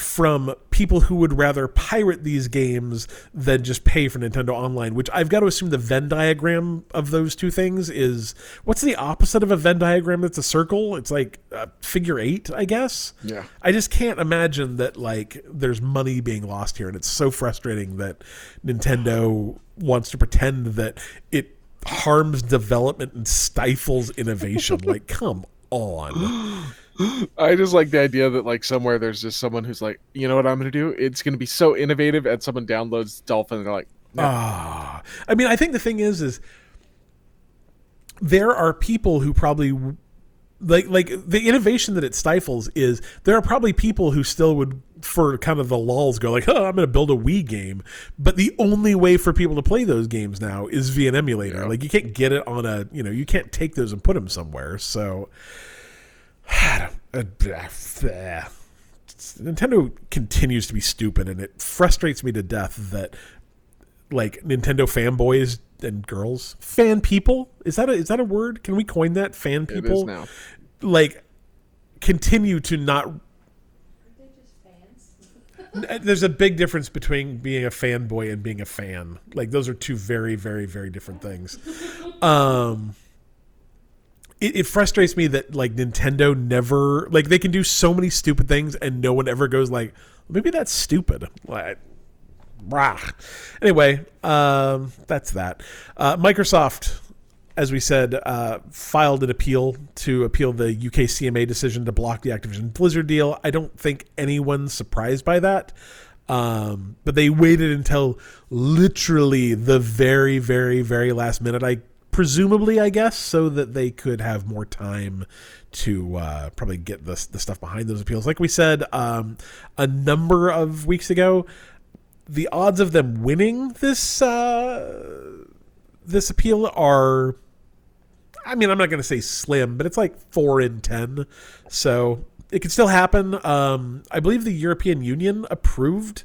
from people who would rather pirate these games than just pay for Nintendo Online, which I've got to assume the Venn diagram of those two things is what's the opposite of a Venn diagram that's a circle? It's like a figure eight, I guess. Yeah. I just can't imagine that like there's money being lost here, and it's so frustrating that Nintendo wants to pretend that it harms development and stifles innovation. [LAUGHS] like, come on. [GASPS] [GASPS] [GASPS] I just like the idea that like somewhere there's just someone who's like, you know what I'm gonna do? It's gonna be so innovative, and someone downloads Dolphin, and they're like, no. Ah, I mean, I think the thing is, is there are people who probably like like the innovation that it stifles is there are probably people who still would for kind of the lulls go like oh i'm going to build a wii game but the only way for people to play those games now is via an emulator Yeah. like you can't get it on a you know you can't take those and put them somewhere so Nintendo continues to be stupid, and it frustrates me to death that like Nintendo fanboys and girls, fan people, is that a, is that a word? Can we coin that? Fan people, now. like continue to not. Aren't they just fans? uh, There's a big difference between being a fanboy and being a fan. Like those are two very, very, very different things. [LAUGHS] Um, it, it frustrates me that like Nintendo never like they can do so many stupid things and no one ever goes like maybe that's stupid. Like, rah. Anyway, um, that's that. Uh, Microsoft, as we said, uh, filed an appeal to appeal the UK CMA decision to block the Activision Blizzard deal. I don't think anyone's surprised by that. Um, but they waited until literally the very, very, very last minute. I presumably, I guess, so that they could have more time to uh, probably get the the stuff behind those appeals. Like we said um, a number of weeks ago, the odds of them winning this uh, this appeal are. I mean, I'm not going to say slim, but it's like four in ten. So it could still happen. Um, I believe the European Union approved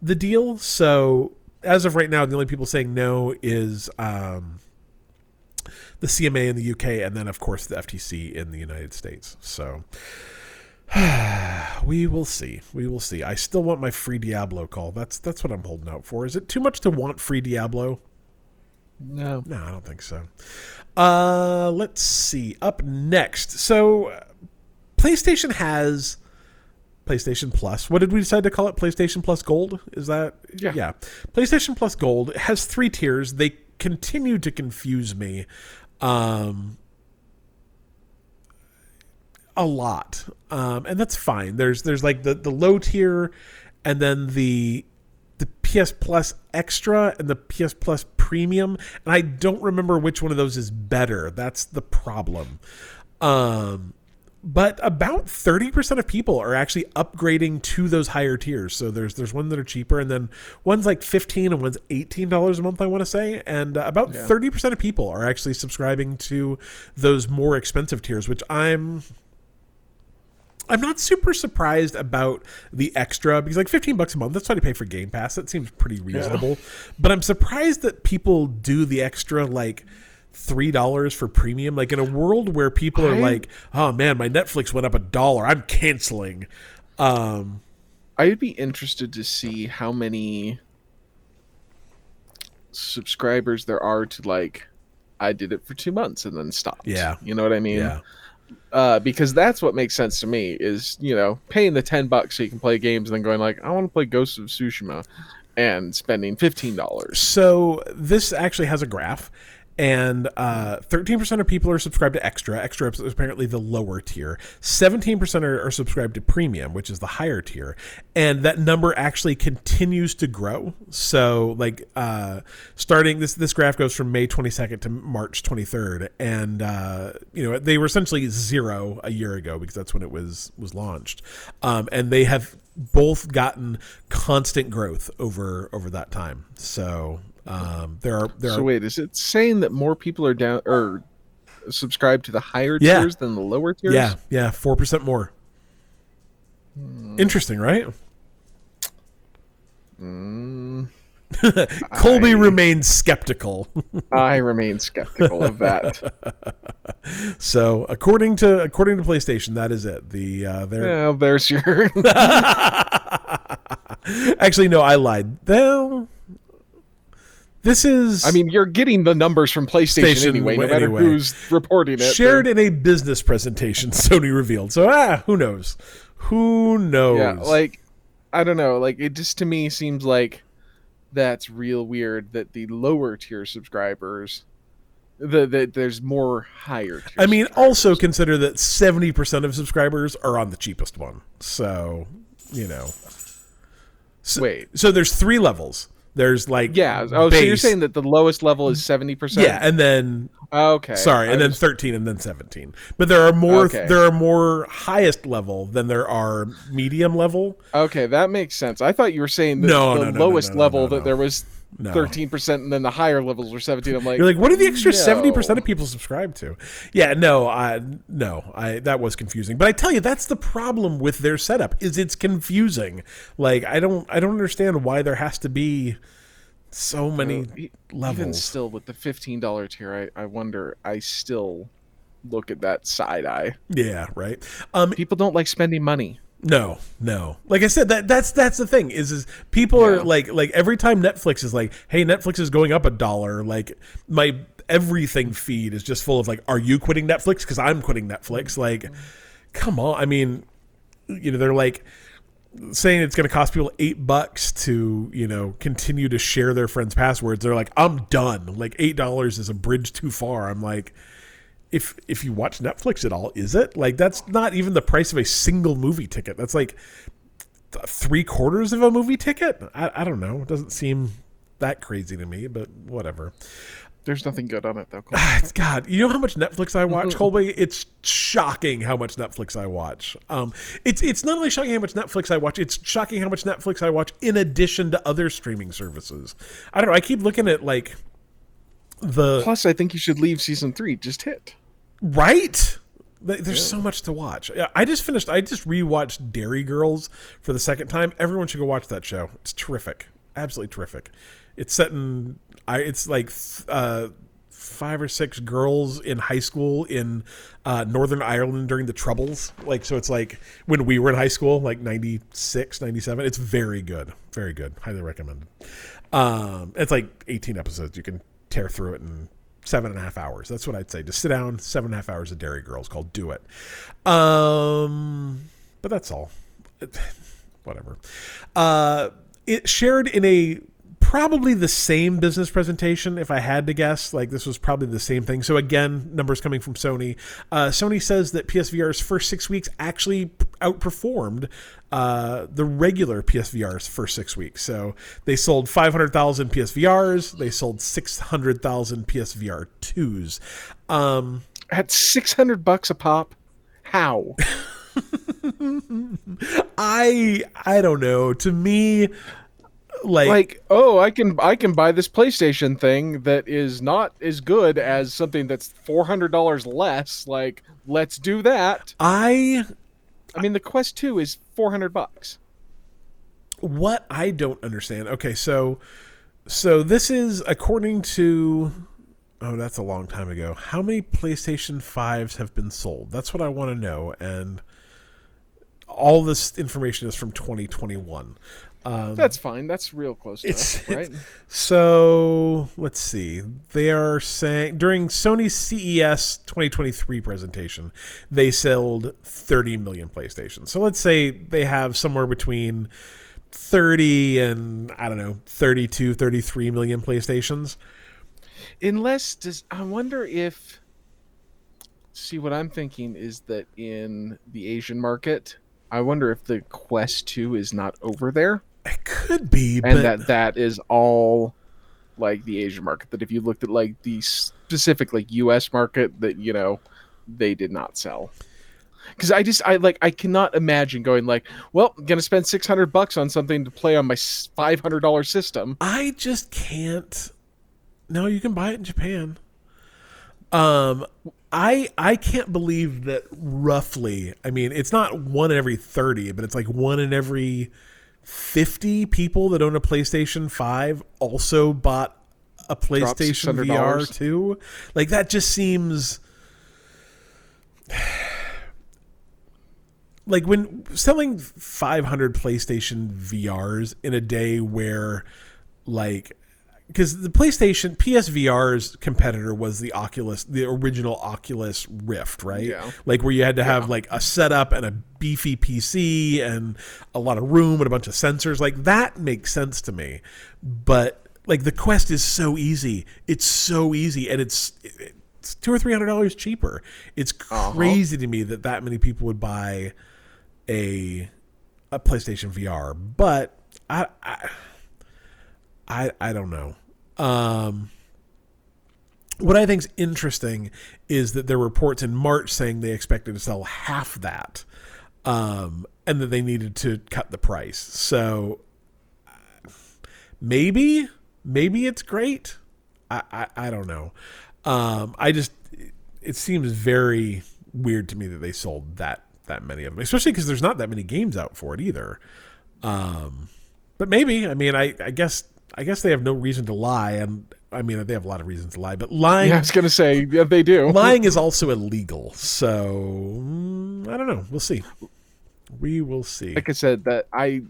the deal. So as of right now, the only people saying no is um, the CMA in the UK, and then of course the FTC in the United States. So [SIGHS] we will see. We will see. I still want my free Diablo Cole. That's that's what I'm holding out for. Is it too much to want free Diablo? No. No, I don't think so. Uh, let's see. Up next, so PlayStation has PlayStation Plus. What did we decide to call it? PlayStation Plus Gold? Is that Yeah. Yeah. PlayStation Plus Gold has three tiers. They continue to confuse me. Um, a lot, um, and that's fine. There's there's like the the low tier, and then the the PS Plus Extra and the PS Plus Premium, and I don't remember which one of those is better. That's the problem. Um, but about 30% of people are actually upgrading to those higher tiers. So there's there's one that are cheaper and then one's like 15 and one's $18 a month I want to say and uh, about Yeah. 30% of people are actually subscribing to those more expensive tiers, which I'm I'm not super surprised about the extra because like 15 bucks a month that's what I pay for Game Pass. That seems pretty reasonable. But I'm surprised that people do the extra like three dollars for premium. Like in a world where people are I- like, "Oh man, my Netflix went up a dollar. I'm canceling." Um, I'd be interested to see how many subscribers there are to like I did it for two months and then stopped. Yeah. You know what I mean? yeah, uh, because that's what makes sense to me. Is you know paying the ten bucks so you can play games, and then going like, I want to play Ghost of Tsushima, and spending fifteen dollars. So this actually has a graph, and uh, 13% of people are subscribed to Extra. Extra is apparently the lower tier. 17% are, are subscribed to Premium, which is the higher tier, and that number actually continues to grow. So, like, uh, starting this this graph goes from May 22nd to March 23rd, and uh, you know they were essentially zero a year ago because that's when it was was launched, um, and they have both gotten constant growth over over that time. So um, there are there So are wait, is it saying that more people are down or subscribed to the higher Yeah. tiers than the lower tiers? yeah yeah four percent more. Interesting, right? Mm. [LAUGHS] Colby I- remains skeptical. [LAUGHS] I remain skeptical of that. [LAUGHS] so according to according to PlayStation, that is it. The uh, they're well, there's your. actually no, I lied. Well, this is I mean, you're getting the numbers from PlayStation Station anyway, no matter anyway. who's reporting it. shared in a business presentation. [LAUGHS] Sony revealed. So ah, who knows? Who knows? Yeah, like I don't know. Like it just to me seems like that's real weird that the lower tier subscribers, the that there's more higher. Tier I mean, also consider that seventy percent of subscribers are on the cheapest one. So you know. So, Wait. So there's three levels. There's like yeah. Oh, so you're saying that the lowest level is seventy percent? yeah, and then Okay. sorry, I and then 13 and then 17. But there are more Okay. there are more highest level than there are medium level. okay, that makes sense. I thought you were saying that No, the no, no, lowest level that there was No. thirteen percent, and then the higher levels were seventeen. I'm like, You're like, what do the extra no. seventy percent of people subscribe to? Yeah, no, I no, I that was confusing. But I tell you, that's the problem with their setup is it's confusing. Like I don't I don't understand why there has to be so many Uh, e- Even levels. still, with the fifteen dollar tier, I, I wonder. I still look at that side eye. yeah, right. Um, People don't like spending money. No, no. Like I said, that that's that's the thing is is people are like like every time Netflix is like, hey, Netflix is going up a dollar. Like my everything feed is just full of like, are you quitting Netflix? Because I'm quitting Netflix. Mm-hmm. Like, come on. I mean, you know, they're like saying it's going to cost people eight bucks to you know continue to share their friends' passwords. They're like, I'm done. Like eight dollars is a bridge too far. I'm like if if you watch Netflix at all, is it like that's not even the price of a single movie ticket? That's like th- three quarters of a movie ticket. I, I don't know. It doesn't seem that crazy to me, but whatever. There's nothing good on it though. Ah, It's God. You know how much Netflix I watch, Colby? It's shocking how much Netflix I watch. Um, it's it's not only shocking how much Netflix I watch. It's shocking how much Netflix I watch in addition to other streaming services. I don't know. I keep looking at like the Plus, I think you should leave season three. Just hit. Right? Th- There's so much to watch. Yeah, I just finished. I just rewatched Derry Girls for the second time. Everyone should go watch that show. It's terrific, absolutely terrific. It's set in. I. It's like uh, five or six girls in high school in uh, Northern Ireland during the Troubles. Like so, it's like when we were in high school, like 96, 97. It's very good, very good. Highly recommended. Um, it's like 18 episodes. You can tear through it in seven and a half hours. That's what I'd say. Just sit down, seven and a half hours of Derry Girls called Do It. Um, but that's all. [LAUGHS] Whatever. Uh, it shared in a probably the same business presentation if i had to guess. Like this was probably the same thing. So again numbers coming from sony. Uh, sony says that psvr's first six weeks actually outperformed uh, the regular psvr's first six weeks. So they sold 500000 psvrs they sold 600000 psvr 2s um, At six hundred bucks a pop. How? [LAUGHS] i i don't know. To me like, like, oh, I can I can buy this PlayStation thing that is not as good as something that's four hundred dollars less. Like, let's do that. i I mean, the Quest Two is four hundred bucks. what I don't understand. Okay, so so this is according to oh, that's a long time ago. How many PlayStation 5s have been sold? That's what I want to know and all this information is from 2021. Um, That's fine. That's real close to It's- us, right? so let's see. They are saying during Sony's CES 2023 presentation, they sold 30 million PlayStations. So let's say they have somewhere between 30 and I don't know, 32, 33 million PlayStations. Unless does I wonder if see what I'm thinking is that in the Asian market, I wonder if the Quest 2 is not over there It could be, and but that that is all like the Asian market that if you looked at like the specific like US market that you know they did not sell. Cuz I just I like I cannot imagine going like, well, I'm going to spend 600 bucks on something to play on my $500 system. I just can't. No, you can buy it in Japan. Um, I I can't believe that roughly. I mean, it's not one in every thirty, but it's like one in every fifty people that own a PlayStation Five also bought a PlayStation VR $600. too. Like that just seems. [SIGHS] Like when selling 500 PlayStation VRs in a day where, like, because the PlayStation PSVR's competitor was the Oculus, the original Oculus Rift, right? Yeah. Like where you had to have like a setup and a beefy PC and a lot of room and a bunch of sensors. Like that makes sense to me, but like the Quest is so easy. It's so easy, and it's it's two or three hundred dollars cheaper. It's uh-huh. crazy to me that that many people would buy a a PlayStation VR, but I. I I I don't know. Um, what I think's interesting is that there were reports in March saying they expected to sell half that, um, and that they needed to cut the price. So maybe maybe it's great. I I, I don't know. Um, I just it seems very weird to me that they sold that that many of them, especially because there's not that many games out for it either. Um, but maybe I mean I I guess I guess they have no reason to lie, and I mean they have a lot of reasons to lie, but lying Yeah, I was going to say yeah, they do. [LAUGHS] lying is also illegal. So mm, I don't know. We'll see. We will see. like I said that I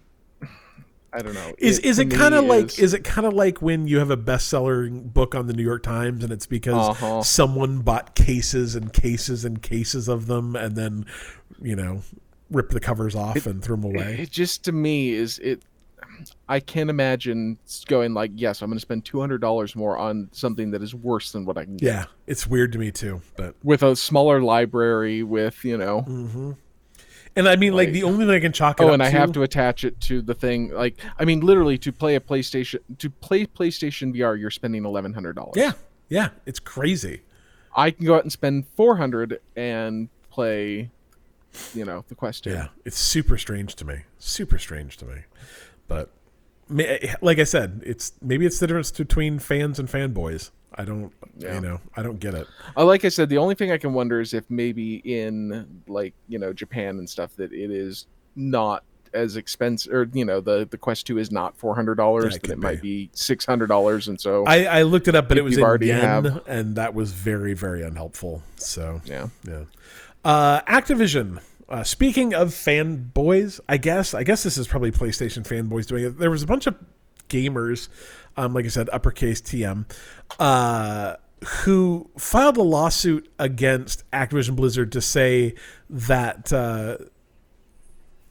I don't know. Is is it kind of like is- it kind of like when you have a bestseller book on the New York Times and it's because Uh-huh. someone bought cases and cases and cases of them and then you know rip the covers off and threw them away. it just to me is it I can't imagine going like, yes, I'm going to spend two hundred dollars more on something that is worse than what I can get yeah, it's weird to me too, but with a smaller library. With you know, Mm. and I mean like, Like- the only thing I can chalk it oh, and I to, have to attach it to the thing. Like, I mean, literally to play a PlayStation to play PlayStation VR, you're spending eleven hundred dollars. yeah yeah it's crazy. I can go out and spend four hundred and play, you know, the Quest 2. Yeah, it's super strange to me. Super strange to me. But like I said, it's maybe it's the difference between fans and fanboys. I don't, Yeah. you know, I don't get it. Uh, like I said, the only thing I can wonder is if maybe in like you know Japan and stuff that it is not as expensive, or you know the the Quest Two is not four hundred dollars, That that it might be six hundred dollars, and so I, I looked it up, but it was in yen, have- and that was very, very unhelpful. So yeah. yeah. Uh, Activision. Uh, speaking of fanboys, I guess I guess this is probably PlayStation fanboys doing it. There was a bunch of gamers, um, like I said, uppercase TM, uh, who filed a lawsuit against Activision Blizzard to say that uh,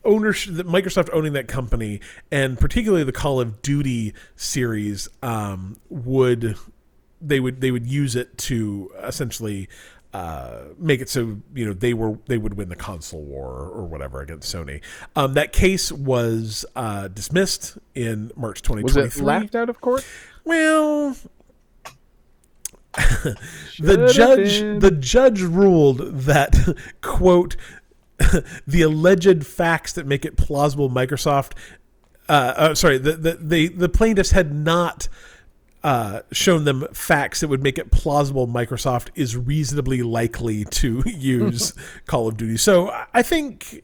ownership, that Microsoft owning that company, and particularly the Call of Duty series, um, would they would they would use it to essentially uh, make it so you know they were they would win the console war or whatever against Sony. Um, that case was uh, dismissed in March Was it laughed out of court? Well, [LAUGHS] the judge the judge ruled that [LAUGHS] quote [LAUGHS] the alleged facts that make it plausible Microsoft uh, uh sorry the, the the the plaintiffs had not uh, shown them facts that would make it plausible Microsoft is reasonably likely to [LAUGHS] use [LAUGHS] Call of Duty. So I- think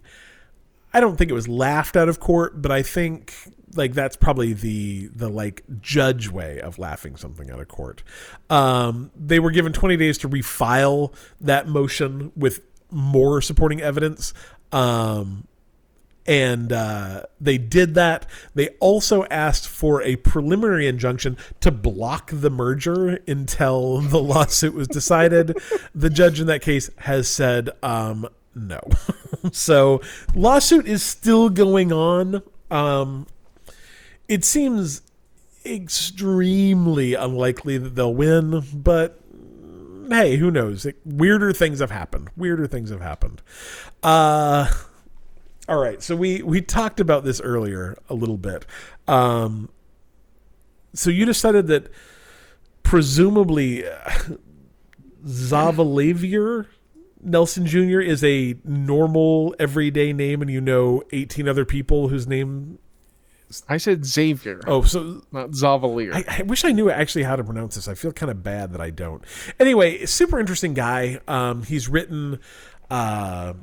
I don't think it was laughed out of court, but I think like that's probably the the like judge way of laughing something out of court. Um, they were given 20 days to refile that motion with more supporting evidence. Um, and uh, they did that. They also asked for a preliminary injunction to block the merger until the [LAUGHS] lawsuit was decided. the judge in that case has said um, no. [LAUGHS] so lawsuit is still going on. Um, it seems extremely unlikely that they'll win, but hey, who knows? Weirder things have happened. Weirder things have happened. Uh, all right, so we we talked about this earlier a little bit. Um, so you decided that presumably uh, Zavalavier Nelson Jr. is a normal everyday name, and you know 18 other people whose name. I said Xavier, Oh, so not Zavalier. I, I wish I knew actually how to pronounce this. I feel kind of bad that I don't. Anyway, super interesting guy. Um, he's written. Uh,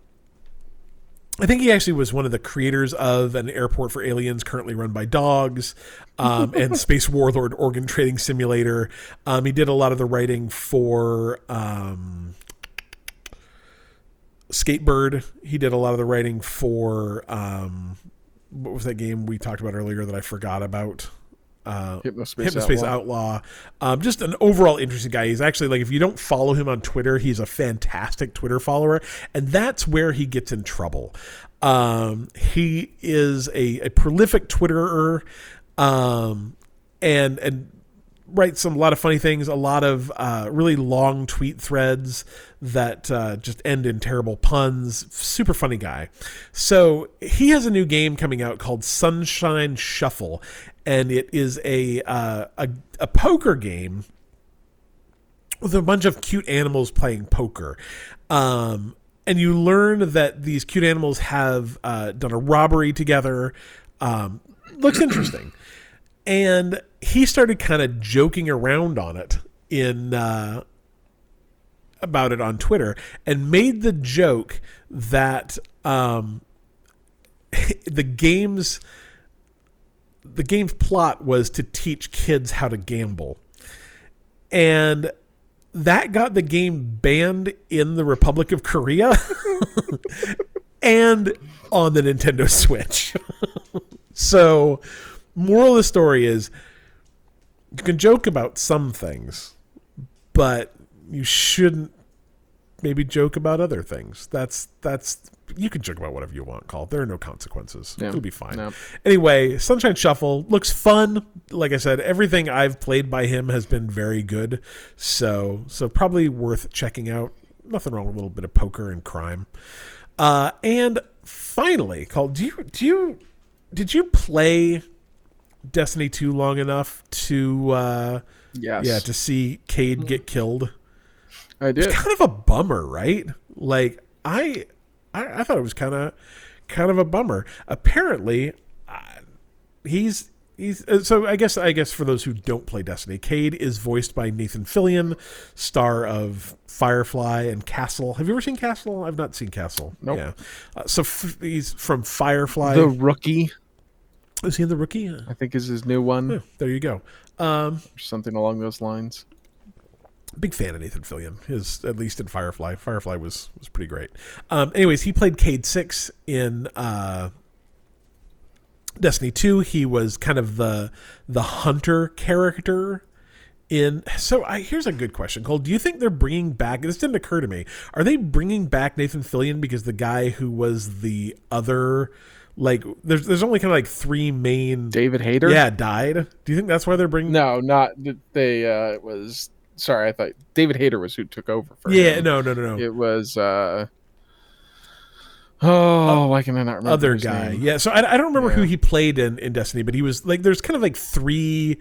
I think he actually was one of the creators of an airport for aliens currently run by dogs, um, and [LAUGHS] Space Warlord Organ Trading Simulator. Um, he did a lot of the writing for um, Skatebird. He did a lot of the writing for um, what was that game we talked about earlier that I forgot about? Uh, Hypnospace, Hypnospace Outlaw. Outlaw. Um, just an overall interesting guy. He's actually like, if you don't follow him on Twitter, he's a fantastic Twitter follower, and that's where he gets in trouble. Um, he is a, a prolific Twitterer, um, and and writes some a lot of funny things, a lot of uh, really long tweet threads that uh, just end in terrible puns. Super funny guy. So he has a new game coming out called Sunshine Shuffle, and it is a uh, a, a poker game with a bunch of cute animals playing poker. Um, and you learn that these cute animals have uh, done a robbery together. Um, looks interesting. And he started kind of joking around on it in uh, about it on Twitter and made the joke that um, [LAUGHS] the game's the game's plot was to teach kids how to gamble. And that got the game banned in the Republic of Korea [LAUGHS] and on the Nintendo Switch. [LAUGHS] so, moral of the story is you can joke about some things, but you shouldn't maybe joke about other things. That's that's you can joke about whatever you want, Cole. There are no consequences. Yeah. It'll be fine. No. Anyway, Sunshine Shuffle looks fun. Like I said, everything I've played by him has been very good. So so probably worth checking out. Nothing wrong with a little bit of poker and crime. Uh, and finally, Cole. Do you do you did you play Destiny 2 long enough to uh, Yes. yeah to see Cade get killed? I did. It's kind of a bummer, right? Like I, I, I thought it was kind of, kind of a bummer. Apparently, uh, he's he's uh, so. I guess I guess for those who don't play Destiny, Cade is voiced by Nathan Fillion, star of Firefly and Castle. Have you ever seen Castle? I've not seen Castle. Nope. Yeah. Uh, so f- he's from Firefly. The rookie, is he in the rookie? I think, is his new one, Oh, there you go. Um, something along those lines. Big fan of Nathan Fillion. His at least in Firefly. Firefly was was pretty great. Um, anyways, he played Cade Six in uh, Destiny Two. He was kind of the the hunter character. In so, I here's a good question, Cole. Do you think they're bringing back? This didn't occur to me. Are they bringing back Nathan Fillion because the guy who was the other, like, there's there's only kind of like three main. David Hayter. Yeah, died. Do you think that's why they're bringing? No, not they. Uh, it was sorry. I thought David Hayter was who took over for Yeah, him. no, no, no, no. It was. uh Oh, why can I not remember other guy. name? Yeah, so I, I don't remember who he played in, in Destiny, but he was like there's kind of like three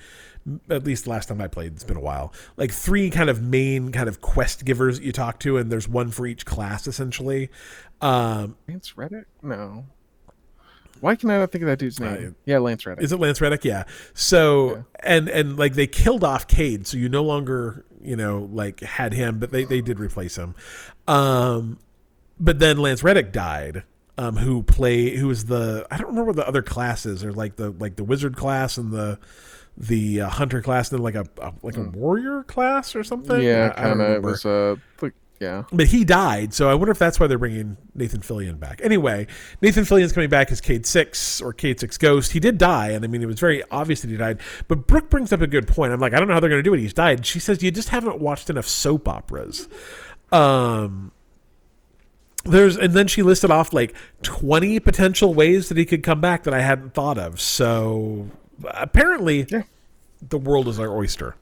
at least last time I played, it's been a while. Like three kind of main kind of quest givers that you talk to, and there's one for each class essentially. Um, Lance Reddick? No. Why can I not think of that dude's name? Uh, yeah, Lance Reddick. is it Lance Reddick? Yeah. So Yeah. and and like they killed off Cade, so you no longer you know like had him, but they they did replace him. Um, but then Lance Reddick died. Um, who play who was the I don't remember what the other classes or like the like the wizard class and the the uh, hunter class and then like a, a like a warrior class or something. Hmm. yeah, I- I don't kind of. It was uh, like Yeah. But he died, so I wonder if that's why they're bringing Nathan Fillion back. Anyway, Nathan Fillion's coming back as Cade Six or Cade Six Ghost. He did die, and I mean it was very obvious that he died. But Brooke brings up a good point. I'm like, I don't know how they're going to do it. He's died. She says you just haven't watched enough soap operas. Um, there's and then she listed off like 20 potential ways that he could come back that I hadn't thought of. So apparently, Yeah. the world is our oyster.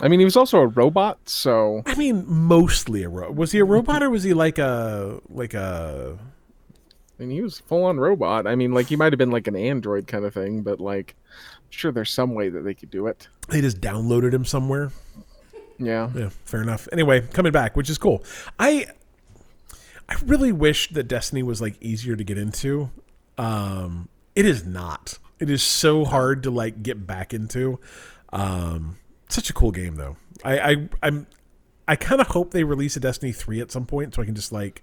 I mean, he was also a robot, so I mean, mostly a robot. Was he a robot or was he like a like a? I mean, he was full on robot. I mean, like he might have been like an android kind of thing, but like, I'm sure there's some way that they could do it. They just downloaded him somewhere. Yeah. Yeah, fair enough. Anyway, coming back, which is cool. I I really wish that Destiny was like easier to get into. Um, it is not. It is so hard to like get back into. Um, such a cool game though. I, I I'm I kind of hope they release a Destiny three at some point so I can just like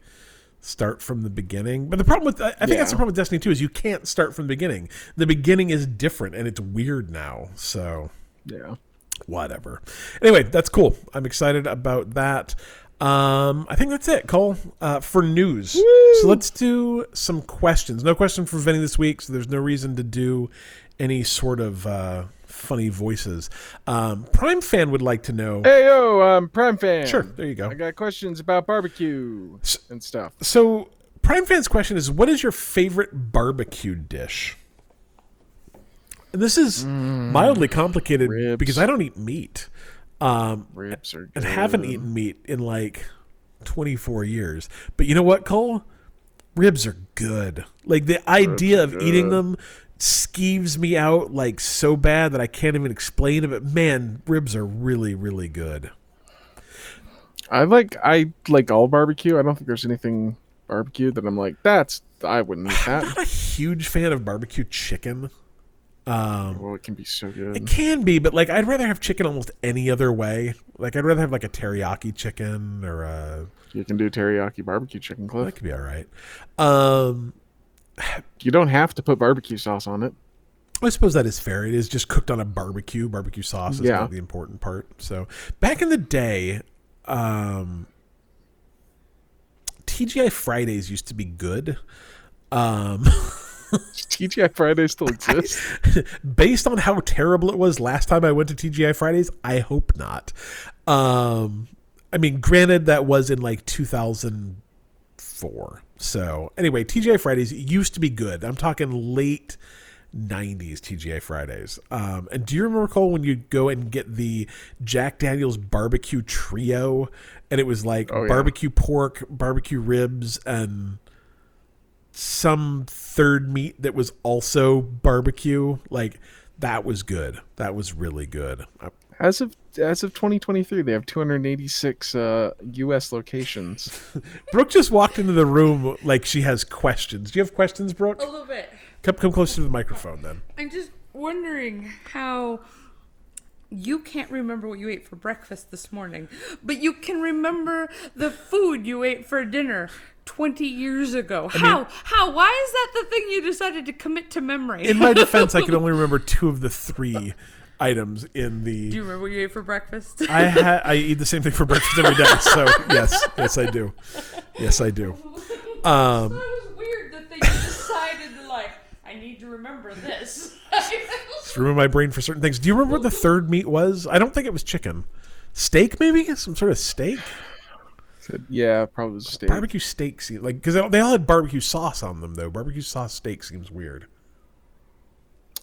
start from the beginning. But the problem with I think that's the problem with Destiny two is you can't start from the beginning. The beginning is different and it's weird now. So Yeah. whatever. Anyway, that's cool. I'm excited about that. Um, I think that's it, Cole, uh, for news. So let's do some questions. No question for Vinny this week, so there's no reason to do any sort of uh, funny voices. Um, Prime fan would like to know. Hey yo, I'm Prime Fan. Sure, there you go. I got questions about barbecue and stuff. So, Prime fan's question is, what is your favorite barbecue dish? And this is mildly complicated ribs. because I don't eat meat. Um, Ribs are and haven't eaten meat in like 24 years. But you know what, Cole? Ribs are good. Like the idea of eating them skeeves me out like so bad that I can't even explain it. But man, ribs are really, really good. I like I like all barbecue. I don't think there's anything barbecue that I'm like that's I wouldn't eat [LAUGHS] that. I'm not a huge fan of barbecue chicken. Um, well, it can be so good. it can be, but like I'd rather have chicken almost any other way. Like I'd rather have like a teriyaki chicken or a You can do teriyaki barbecue chicken, that could be all right. Um, [SIGHS] You don't have to put barbecue sauce on it. I suppose that is fair. It is just cooked on a barbecue. Barbecue sauce is Yeah. kind of the important part. So back in the day, um, TGI Fridays used to be good. Um, [LAUGHS] TGI Fridays still exists. [LAUGHS] based on how terrible it was last time I went to TGI Fridays, I hope not. Um, I mean, granted, that was in like 2004. So anyway, TGI Fridays used to be good. I'm talking late 90s TGI Fridays. Um, and do you remember, Cole, when you go and get the Jack Daniels barbecue trio? And it was like Oh, yeah. barbecue pork, barbecue ribs, and some third meat that was also barbecue. Like that was good. That was really good. Uh, As of as of 2023, they have 286 uh, U.S. locations. [LAUGHS] Brooke just walked into the room like she has questions. Do you have questions, Brooke? A little bit. Come come closer to the microphone then. I'm just wondering how you can't remember what you ate for breakfast this morning, but you can remember the food you ate for dinner 20 years ago. How? how? Why is that the thing you decided to commit to memory? In my defense, I [LAUGHS] can only remember two of the three items in the. Do you remember what you ate for breakfast? [LAUGHS] I ha- I eat the same thing for breakfast every day. So yes, yes I do. Yes I do. Um, That was weird that they decided to like, I need to remember this. [LAUGHS] just ruin my brain for certain things. Do you remember what the third meat was? I don't think it was chicken. Steak, maybe some sort of steak. Yeah, probably steak. Barbecue steak seems like because they all had barbecue sauce on them though. Barbecue sauce steak seems weird.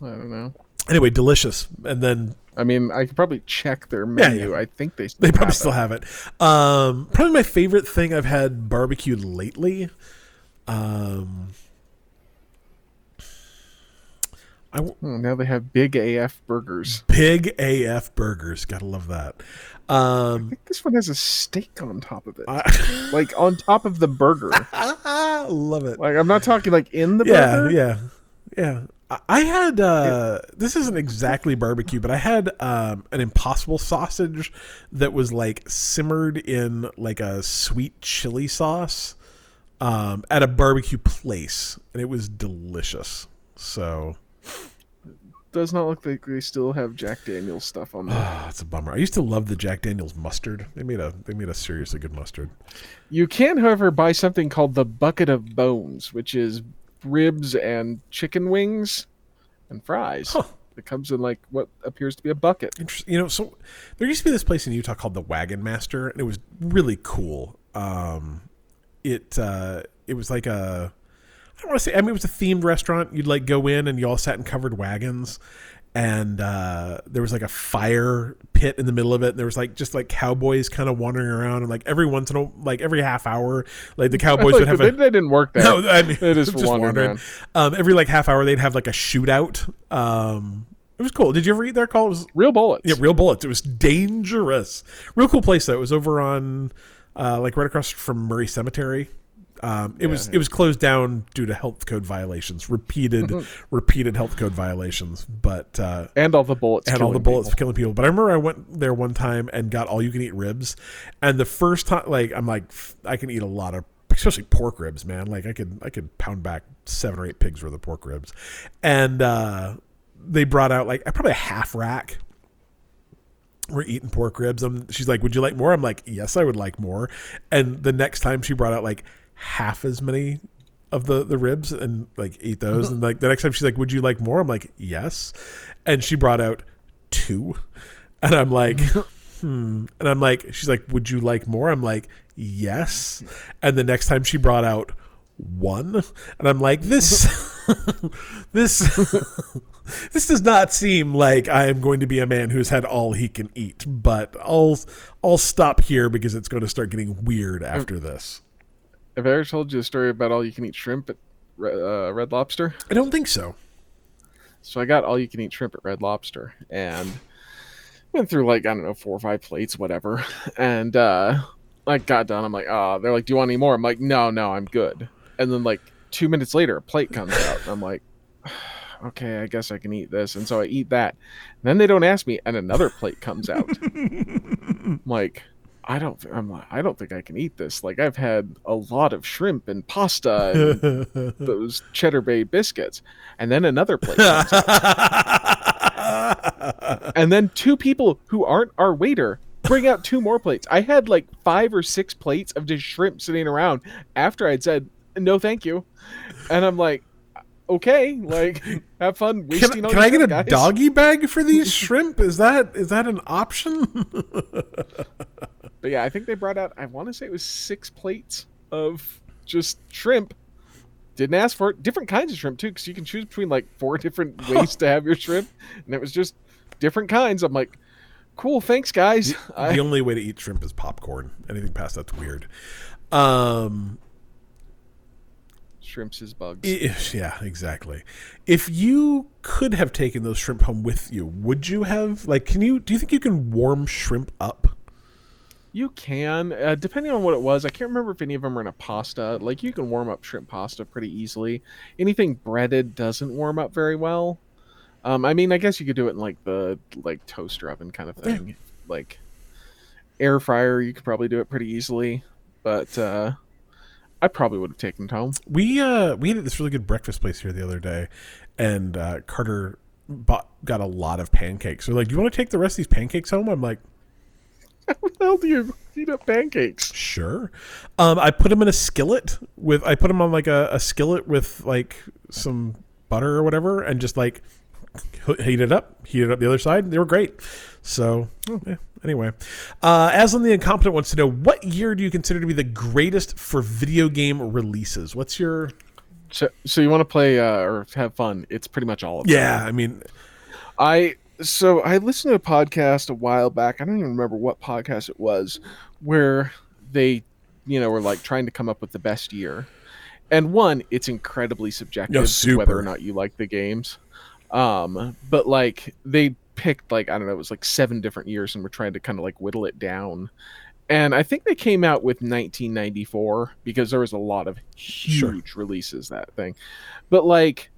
I don't know. Anyway, delicious. And then I mean, I could probably check their menu. yeah. I think they still they probably have still it. have it. Um, probably my favorite thing I've had barbecued lately. Um, I w- Oh, now they have big AF burgers. big AF burgers. Gotta love that. I Um, think this one has a steak on top of it, I [LAUGHS] like on top of the burger. [LAUGHS] love it. Like I'm not talking like in the yeah, burger. yeah, yeah. I- had uh, this isn't exactly barbecue, but I had um, an impossible sausage that was like simmered in like a sweet chili sauce um, at a barbecue place, and it was delicious. So does not look like they still have Jack Daniels stuff on there. [SIGHS] Oh, it's a bummer. I used to love the Jack Daniels mustard. They made a they made a seriously good mustard. You can, however, buy something called the Bucket of Bones, which is ribs and chicken wings and fries. Huh. It comes in like what appears to be a bucket. Interesting. You know, so there used to be this place in Utah called the Wagon Master, and it was really cool. Um, it uh, it was like a I don't want to say. I mean, it was a themed restaurant. You'd like go in, and you all sat in covered wagons, and uh, there was like a fire pit in the middle of it. And there was like just like cowboys kind of wandering around, and like every once in a like every half hour, like the cowboys would [LAUGHS] have they, a they didn't work there. no, I mean, They [LAUGHS] just just wandering. Um, every like half hour, they'd have like a shootout. Um, it was cool. Did you ever eat there? Cole it was Real bullets. yeah, real bullets. It was dangerous. Real cool place though. It was over on uh, like right across from Murray Cemetery. Um, it was it was closed down due to health code violations, repeated repeated health code violations. But uh, and all the bullets. and all the bullets people. killing people. But I remember I went there one time and got all you can eat ribs, and the first time, like I'm like I can eat a lot of, especially pork ribs, man. Like I could I could pound back seven or eight pigs worth of pork ribs, and uh, they brought out like probably a half rack. We're eating pork ribs. and she's like, "Would you like more?" I'm like, "Yes, I would like more." And the next time she brought out like half as many of the the ribs and like ate those. And like the next time she's like, "Would you like more?" I'm like, "Yes." And she brought out two, [LAUGHS] and I'm like, [LAUGHS] "Hmm." And I'm like, she's like, "Would you like more?" I'm like, "Yes." And the next time she brought out one, and I'm like, "This, [LAUGHS] this." This does not seem like I am going to be a man who's had all he can eat, but I'll I'll stop here because it's going to start getting weird after this. Have I ever told you a story about all you can eat shrimp at uh, Red Lobster? I don't think so. So I got all you can eat shrimp at Red Lobster and went through like I don't know four or five plates, whatever. And uh I got done. I'm like, oh, they're like, do you want any more? I'm like, no, no, I'm good. And then like two minutes later, a plate comes out, and I'm like, [SIGHS] okay, I guess I can eat this. And so I eat that. And then they don't ask me, and another plate comes out. I'm [LAUGHS] like. I don't. I'm. like, I don't think I can eat this. Like I've had a lot of shrimp and pasta and [LAUGHS] those cheddar bay biscuits, and then another plate [LAUGHS] and then two people who aren't our waiter bring out two more plates. I had like five or six plates of just shrimp sitting around after I'd said no, thank you, and I'm like, okay, like have fun wasting Can, all can I get a guys. doggy bag for these [LAUGHS] shrimp? Is that is that an option? But yeah, I think they brought out. I want to say it was six plates of just shrimp. Didn't ask for it. Different kinds of shrimp too, because you can choose between like four different [LAUGHS] ways to have your shrimp, and it was just different kinds. I'm like, cool, thanks guys. [LAUGHS] I, the only way to eat shrimp is popcorn. Anything past that's weird. Um, shrimps is bugs. i- yeah, exactly. If you could have taken those shrimp home with you, would you have? Like, can you? Do you think you can warm shrimp up? You can, uh, depending on what it was. I can't remember if any of them were in a pasta. Like you can warm up shrimp pasta pretty easily. Anything breaded doesn't warm up very well. Um, I mean, I guess you could do it in like the like toaster oven kind of thing. Like air fryer, you could probably do it pretty easily. But uh, I probably would have taken it home. We uh we had this really good breakfast place here the other day, and uh, Carter bought got a lot of pancakes. So like, do you want to take the rest of these pancakes home? I'm like, [LAUGHS] How the hell do you heat up pancakes? sure. Um, I put them in a skillet with I put them on like a, a skillet with like some butter or whatever, and just like heat it up, heat it up the other side. They were great. So yeah, anyway, uh, Aslan the incompetent wants to know what year do you consider to be the greatest for video game releases? What's your So, so you want to play uh, or have fun? It's pretty much all of them. yeah? I mean, I so I listened to a podcast a while back. I don't even remember what podcast it was, where they, you know, were like trying to come up with the best year. And one, it's incredibly subjective Yeah, whether or not you like the games. Um, but like they picked like I don't know, it was like seven different years, and were trying to kind of like whittle it down. And I think they came out with 1994 because there was a lot of Sure. huge releases that thing. But like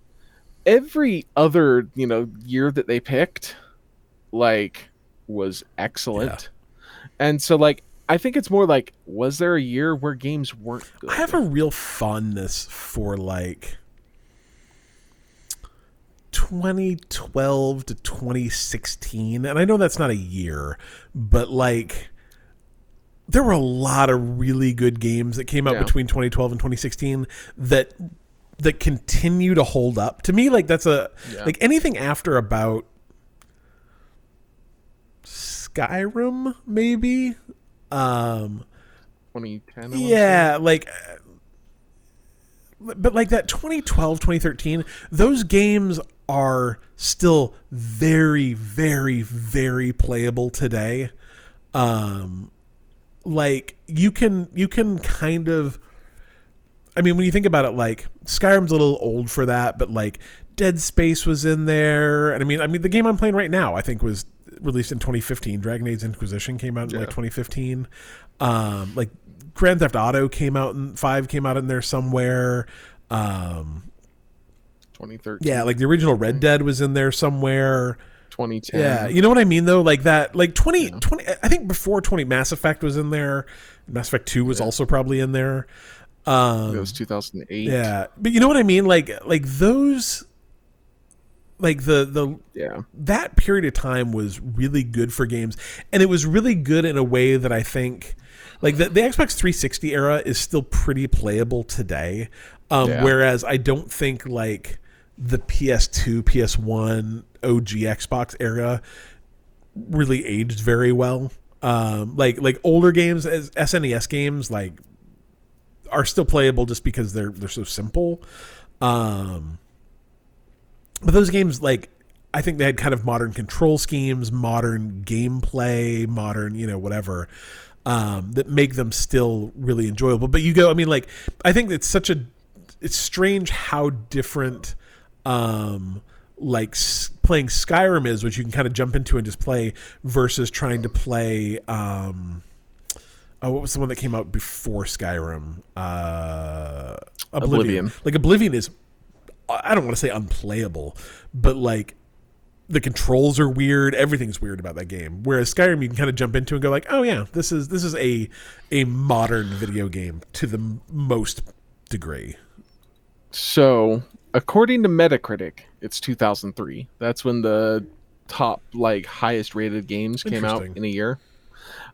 every other you know year that they picked like was excellent. And so like i think it's more like was there a year where games weren't good I have a real fondness for like 2012 to 2016, and I know that's not a year, but like there were a lot of really good games that came out Yeah. between 2012 and 2016 that that continue to hold up. To me, like that's a Yeah. like anything after about Skyrim, maybe. Um, 2010. I yeah, like uh, but like that 2012 2013 those games are still very very very playable today um like you can you can kind of I mean when you think about it like Skyrim's a little old for that but like Dead Space was in there. And I mean I mean the game I'm playing right now I think was released in 2015 Dragon Age Inquisition came out in like 2015 um like Grand Theft Auto came out in 5 came out in there somewhere. Um 2013. yeah like the original Red Dead was in there somewhere. 2010. yeah, you know what I mean though, like that, like 20, 20 I think before twenty, Mass Effect was in there. Mass Effect Two was also probably in there. Um, It was 2008. yeah, but you know what I mean, like like those, like the the Yeah. that period of time was really good for games, and it was really good in a way that I think, like the, the Xbox 360 era is still pretty playable today. Um, Yeah. Whereas I don't think like the PS2, PS1, OG Xbox era really aged very well. Um, like like older games as SNES games like are still playable just because they're they're so simple. Um, but those games like I think they had kind of modern control schemes, modern gameplay, modern, you know, whatever, um, that make them still really enjoyable. But you go, I mean, like, I think it's such a, it's strange how different, um, like playing Skyrim is, which you can kind of jump into and just play, versus trying to play, um, oh, what was the one that came out before Skyrim? Uh, Oblivion. Oblivion. Like Oblivion is I don't want to say unplayable, but like the controls are weird. Everything's weird about that game. Whereas Skyrim, you can kind of jump into and go like, oh yeah, this is this is a a modern video game to the m- most degree. So, according to Metacritic, it's 2003. That's when the top, like, highest rated games came out in a year.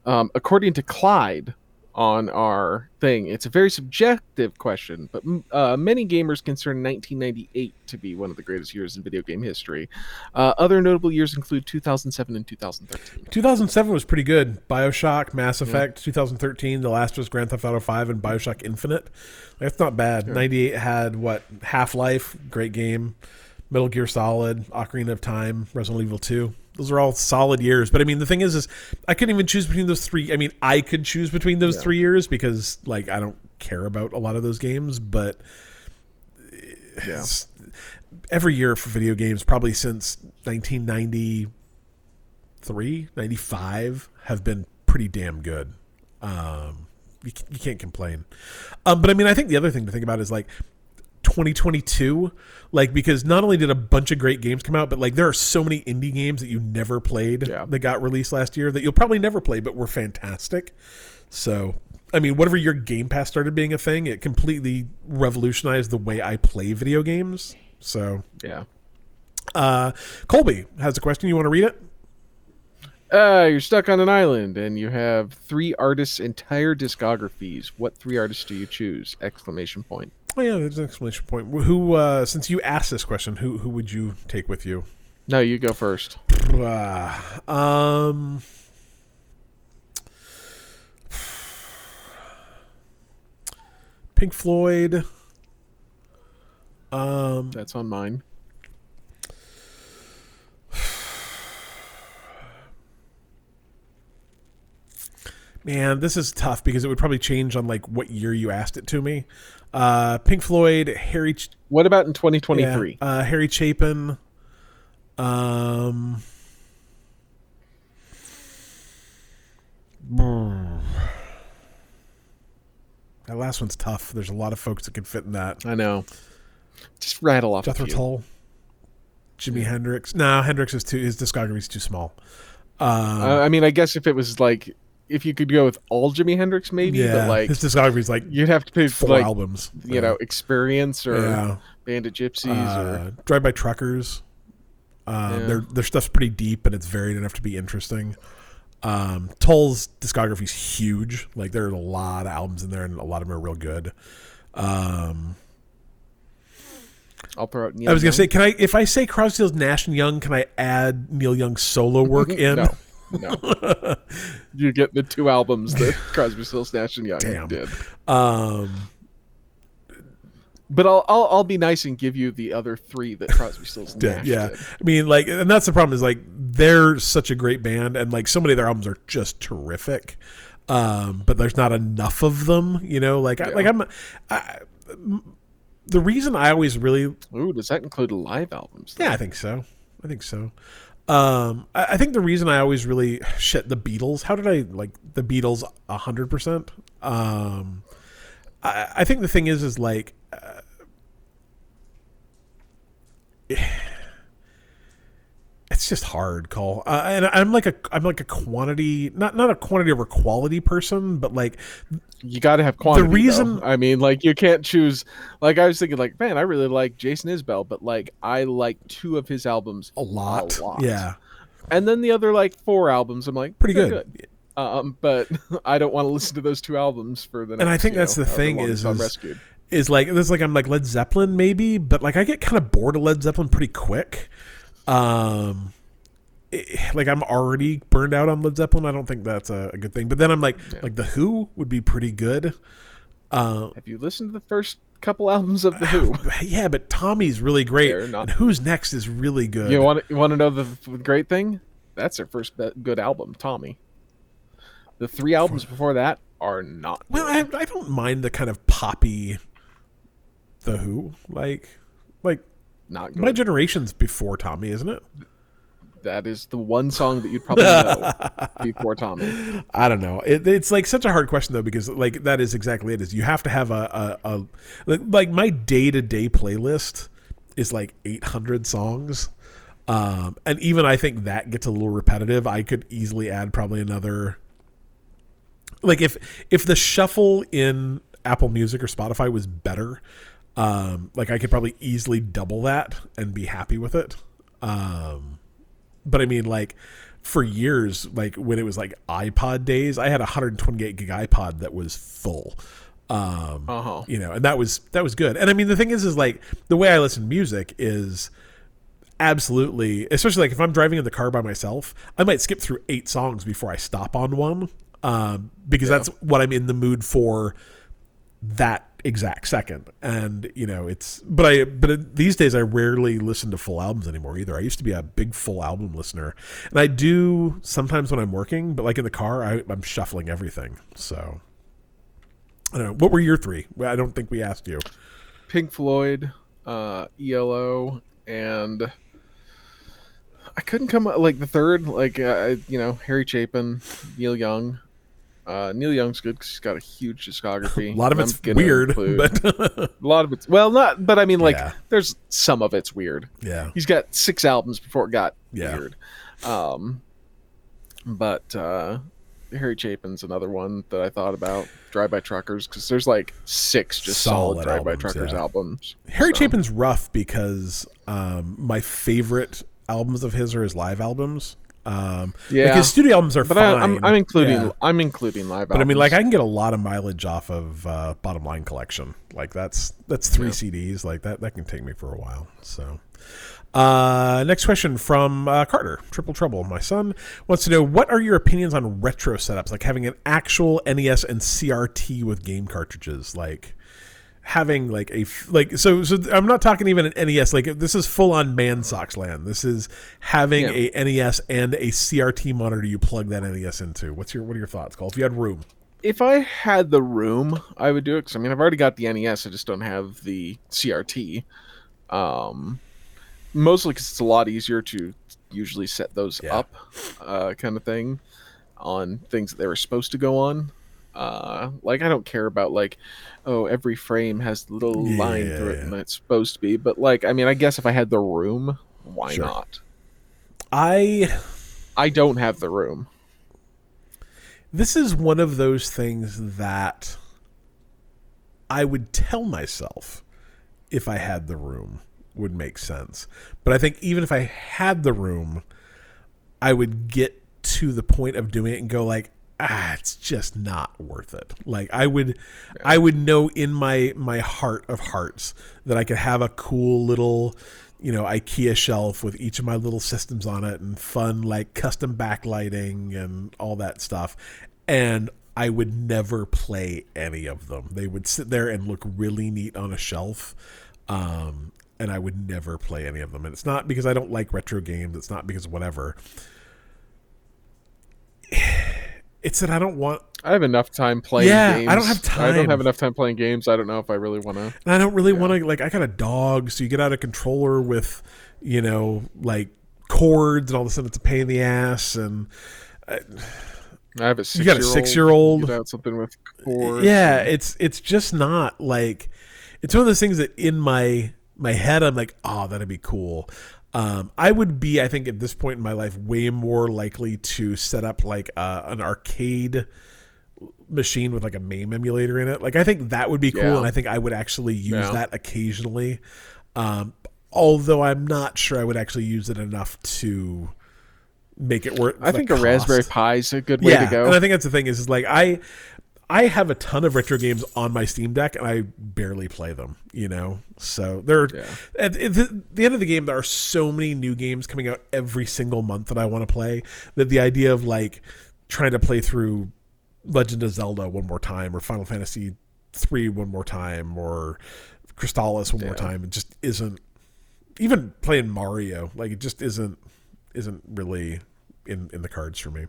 Um, according to Clyde on our thing, it's a very subjective question, but uh, many gamers consider 1998 to be one of the greatest years in video game history. Uh, other notable years include 2007 and 2013. 2007 was pretty good. Bioshock, Mass Effect, 2013, The Last of Us, Grand Theft Auto 5, and Bioshock Infinite. That's not bad. 98 had what? Half Life, great game. Metal Gear Solid, Ocarina of Time, Resident Evil 2. Those are all solid years. But I mean, the thing is, is I couldn't even choose between those three. I mean, I could choose between those Yeah. three years because, like, I don't care about a lot of those games. But Yeah. every year for video games, probably since 1993, 95, have been pretty damn good. Um, you, you can't complain. Um, but I mean, I think the other thing to think about is like 2022, like because not only did a bunch of great games come out, but like there are so many indie games that you never played Yeah. that got released last year that you'll probably never play, but were fantastic. So, I mean, whatever your Game Pass started being a thing, it completely revolutionized the way I play video games. So, Yeah. uh, Colby has a question. You want to read it? Uh, you're stuck on an island and you have three artists' entire discographies. What three artists do you choose? Exclamation point. Oh yeah, there's an exclamation point. Who, uh, since you asked this question, who who would you take with you? No, you go first. Uh, [SIGHS] um, Pink Floyd. Um, That's on mine. man, this is tough because it would probably change on like what year you asked it to me. Uh, Pink Floyd, Harry, Ch- What about in 2023? yeah, uh, Harry Chapin. Um. [SIGHS] That last one's tough. There's a lot of folks that can fit in that. I know. Just rattle off Jethro. Tull, Jimi Hendrix. No, Hendrix is too. His discography's too small. Um, Uh, I mean, I guess if it was like, if you could go with all Jimi Hendrix, maybe, yeah, but like, his discography is like you'd have to pick four like, albums. you know, Experience or yeah. Band of Gypsys or Uh, Drive by Truckers. Um, Yeah. Their their stuff's pretty deep and it's varied enough to be interesting. Um, Tull's is huge. Like there are a lot of albums in there, and a lot of them are real good. Um, I'll throw out. I was gonna say, can I? If I say Crosby, Stills, Nash and Young, can I add Neil Young's solo work [LAUGHS] in? no, no. [LAUGHS] you get the two albums that [LAUGHS] Crosby, Stills, Nash and Young Damn. did. Um, But I'll, I'll I'll be nice and give you the other three that Crosby, Stills, [LAUGHS] did, Nash yeah. did. I mean, like, and that's the problem is like they're such a great band, and like so many of their albums are just terrific. Um, but there's not enough of them, you know. Like, I, like I'm, I, the reason I always really Ooh, does that include live albums? Yeah, I think so. I think so. Um, I, I think the reason I always really shit the Beatles. How did I like the Beatles hundred percent? Um, I, I think the thing is, is like. Uh, it's just hard, Cole. Uh, and I'm like a I'm like a quantity, not not a quantity over quality person, but like You got to have quantity. The reason- though. I mean, like you can't choose. Like I was thinking, like man, I really like Jason Isbell, but like I like two of his albums a lot. lot. Yeah, and then the other like four albums, I'm like pretty they're good. Um, but [LAUGHS] I don't want to listen to those two albums for the. Next, And I think that's know, the thing is- is- rescued. is like it's like I'm like Led Zeppelin maybe, but like I get kind of bored of Led Zeppelin pretty quick. Um, it- like I'm already burned out on Led Zeppelin. I don't think that's a, a good thing. But then I'm like like the Who would be pretty good. Uh, Have you listened to the first couple albums of the Who? [SIGHS] yeah, but Tommy's really great, not- and Who's Next is really good. You want you want to know the, the great thing? That's their first good album, Tommy. The three albums before that are not. well. I, I don't mind the kind of poppy the Who like like not good. my generation's before Tommy, isn't it? that is the one song that you'd probably know [LAUGHS] before Tommy. I don't know. It, it's like such a hard question though because like that is exactly it. Is you have to have a a, a like, like my day to day playlist is like 800 songs, um, and even I think that gets a little repetitive. I could easily add probably another. Like if if the shuffle in Apple Music or Spotify was better, um, like I could probably easily double that and be happy with it. Um, but I mean, like for years, like when it was like iPod days, I had a 128 gig iPod that was full. Um, Uh-huh. you know, and that was that was good. And I mean, the thing is, is like the way I listen to music is absolutely, especially like if I'm driving in the car by myself, I might skip through eight songs before I stop on one, um, because that's what I'm in the mood for that exact second. And you know it's but i but these days i rarely listen to full albums anymore either. I used to be a big full album listener. And i do sometimes when i'm working but like in the car I, i'm shuffling everything. So i don't know. What were your three? I don't think we asked you. Pink Floyd, uh, ELO, and I couldn't come up like the third, like uh, you know Harry Chapin, Neil Young. Uh, Neil Young's good because he's got a huge discography. [LAUGHS] a lot of it's weird include- but [LAUGHS] a lot of it's well, not, but I mean, like, Yeah. there's some of it's weird. yeah He's got six albums before it got Yeah. weird. Um, but uh, Harry Chapin's another one that I thought about. Drive by Truckers because there's like six just solid, Solid Drive By Truckers yeah. albums. harry So, chapin's rough because um my favorite albums of his are his live albums um Yeah. because studio albums are But fine I, I'm, I'm including Yeah. I'm including live. But I mean, like, I can get a lot of mileage off of uh, Bottom Line Collection. Like, that's that's three Yeah. CDs. Like that that can take me for a while. So, uh, next question from uh, Carter, Triple Trouble. My son wants to know what are your opinions on retro setups, like having an actual NES and CRT with game cartridges, like. Having like a like so so I'm not talking even an NES like this is full on man socks land. This is having Yeah. a NES and a CRT monitor you plug that NES into. What's your what are your thoughts, Cole? If you had room. if I had the room, I would do it. Because I mean, I've already got the NES. I just don't have the CRT. Um, mostly because it's a lot easier to usually set those Yeah. up, uh, kind of thing, on things that they were supposed to go on. Uh, like I don't care about like, oh, every frame has little line Yeah, through it yeah. and it's supposed to be. But like, I mean, I guess if I had the room, why Sure. not? I I don't have the room. this is one of those things that I would tell myself if I had the room would make sense. But I think even if I had the room, I would get to the point of doing it and go like, ah, it's just not worth it. Like I would, I would know in my my heart of hearts that I could have a cool little, you know, IKEA shelf with each of my little systems on it and fun like custom backlighting and all that stuff, and I would never play any of them. They would sit there and look really neat on a shelf. Um, and I would never play any of them. And it's not because I don't like retro games. It's not because whatever. It's that I don't want, I have enough time playing Yeah, I games. don't have time. I don't have enough time playing games. I don't know if I really want to. and I don't really want to like. I got a dog, so you get out a controller with, you know, like cords, and all of a sudden it's a pain in the ass. And I have a six You got a six-year-old. Get out something with cords. yeah, it's it's just not like it's one of those things that in my my head I'm like, oh, that'd be cool. Um, I would be, I think, at this point in my life, way more likely to set up like uh, an arcade machine with like a MAME emulator in it. Like, I think that would be cool, Yeah. and I think I would actually use Yeah. that occasionally. Um, although I'm not sure I would actually use it enough to make it worth. I think a Raspberry cost. Pi is a good way to go. And I think that's the thing is, is like I I have a ton of retro games on my Steam Deck and I barely play them, you know. So there Yeah. at, the, the end of the game there are so many new games coming out every single month that I want to play that the idea of like trying to play through Legend of Zelda one more time or Final Fantasy 3 one more time or Crystalis one more time it just isn't even playing Mario like it just isn't isn't really in, in the cards for me.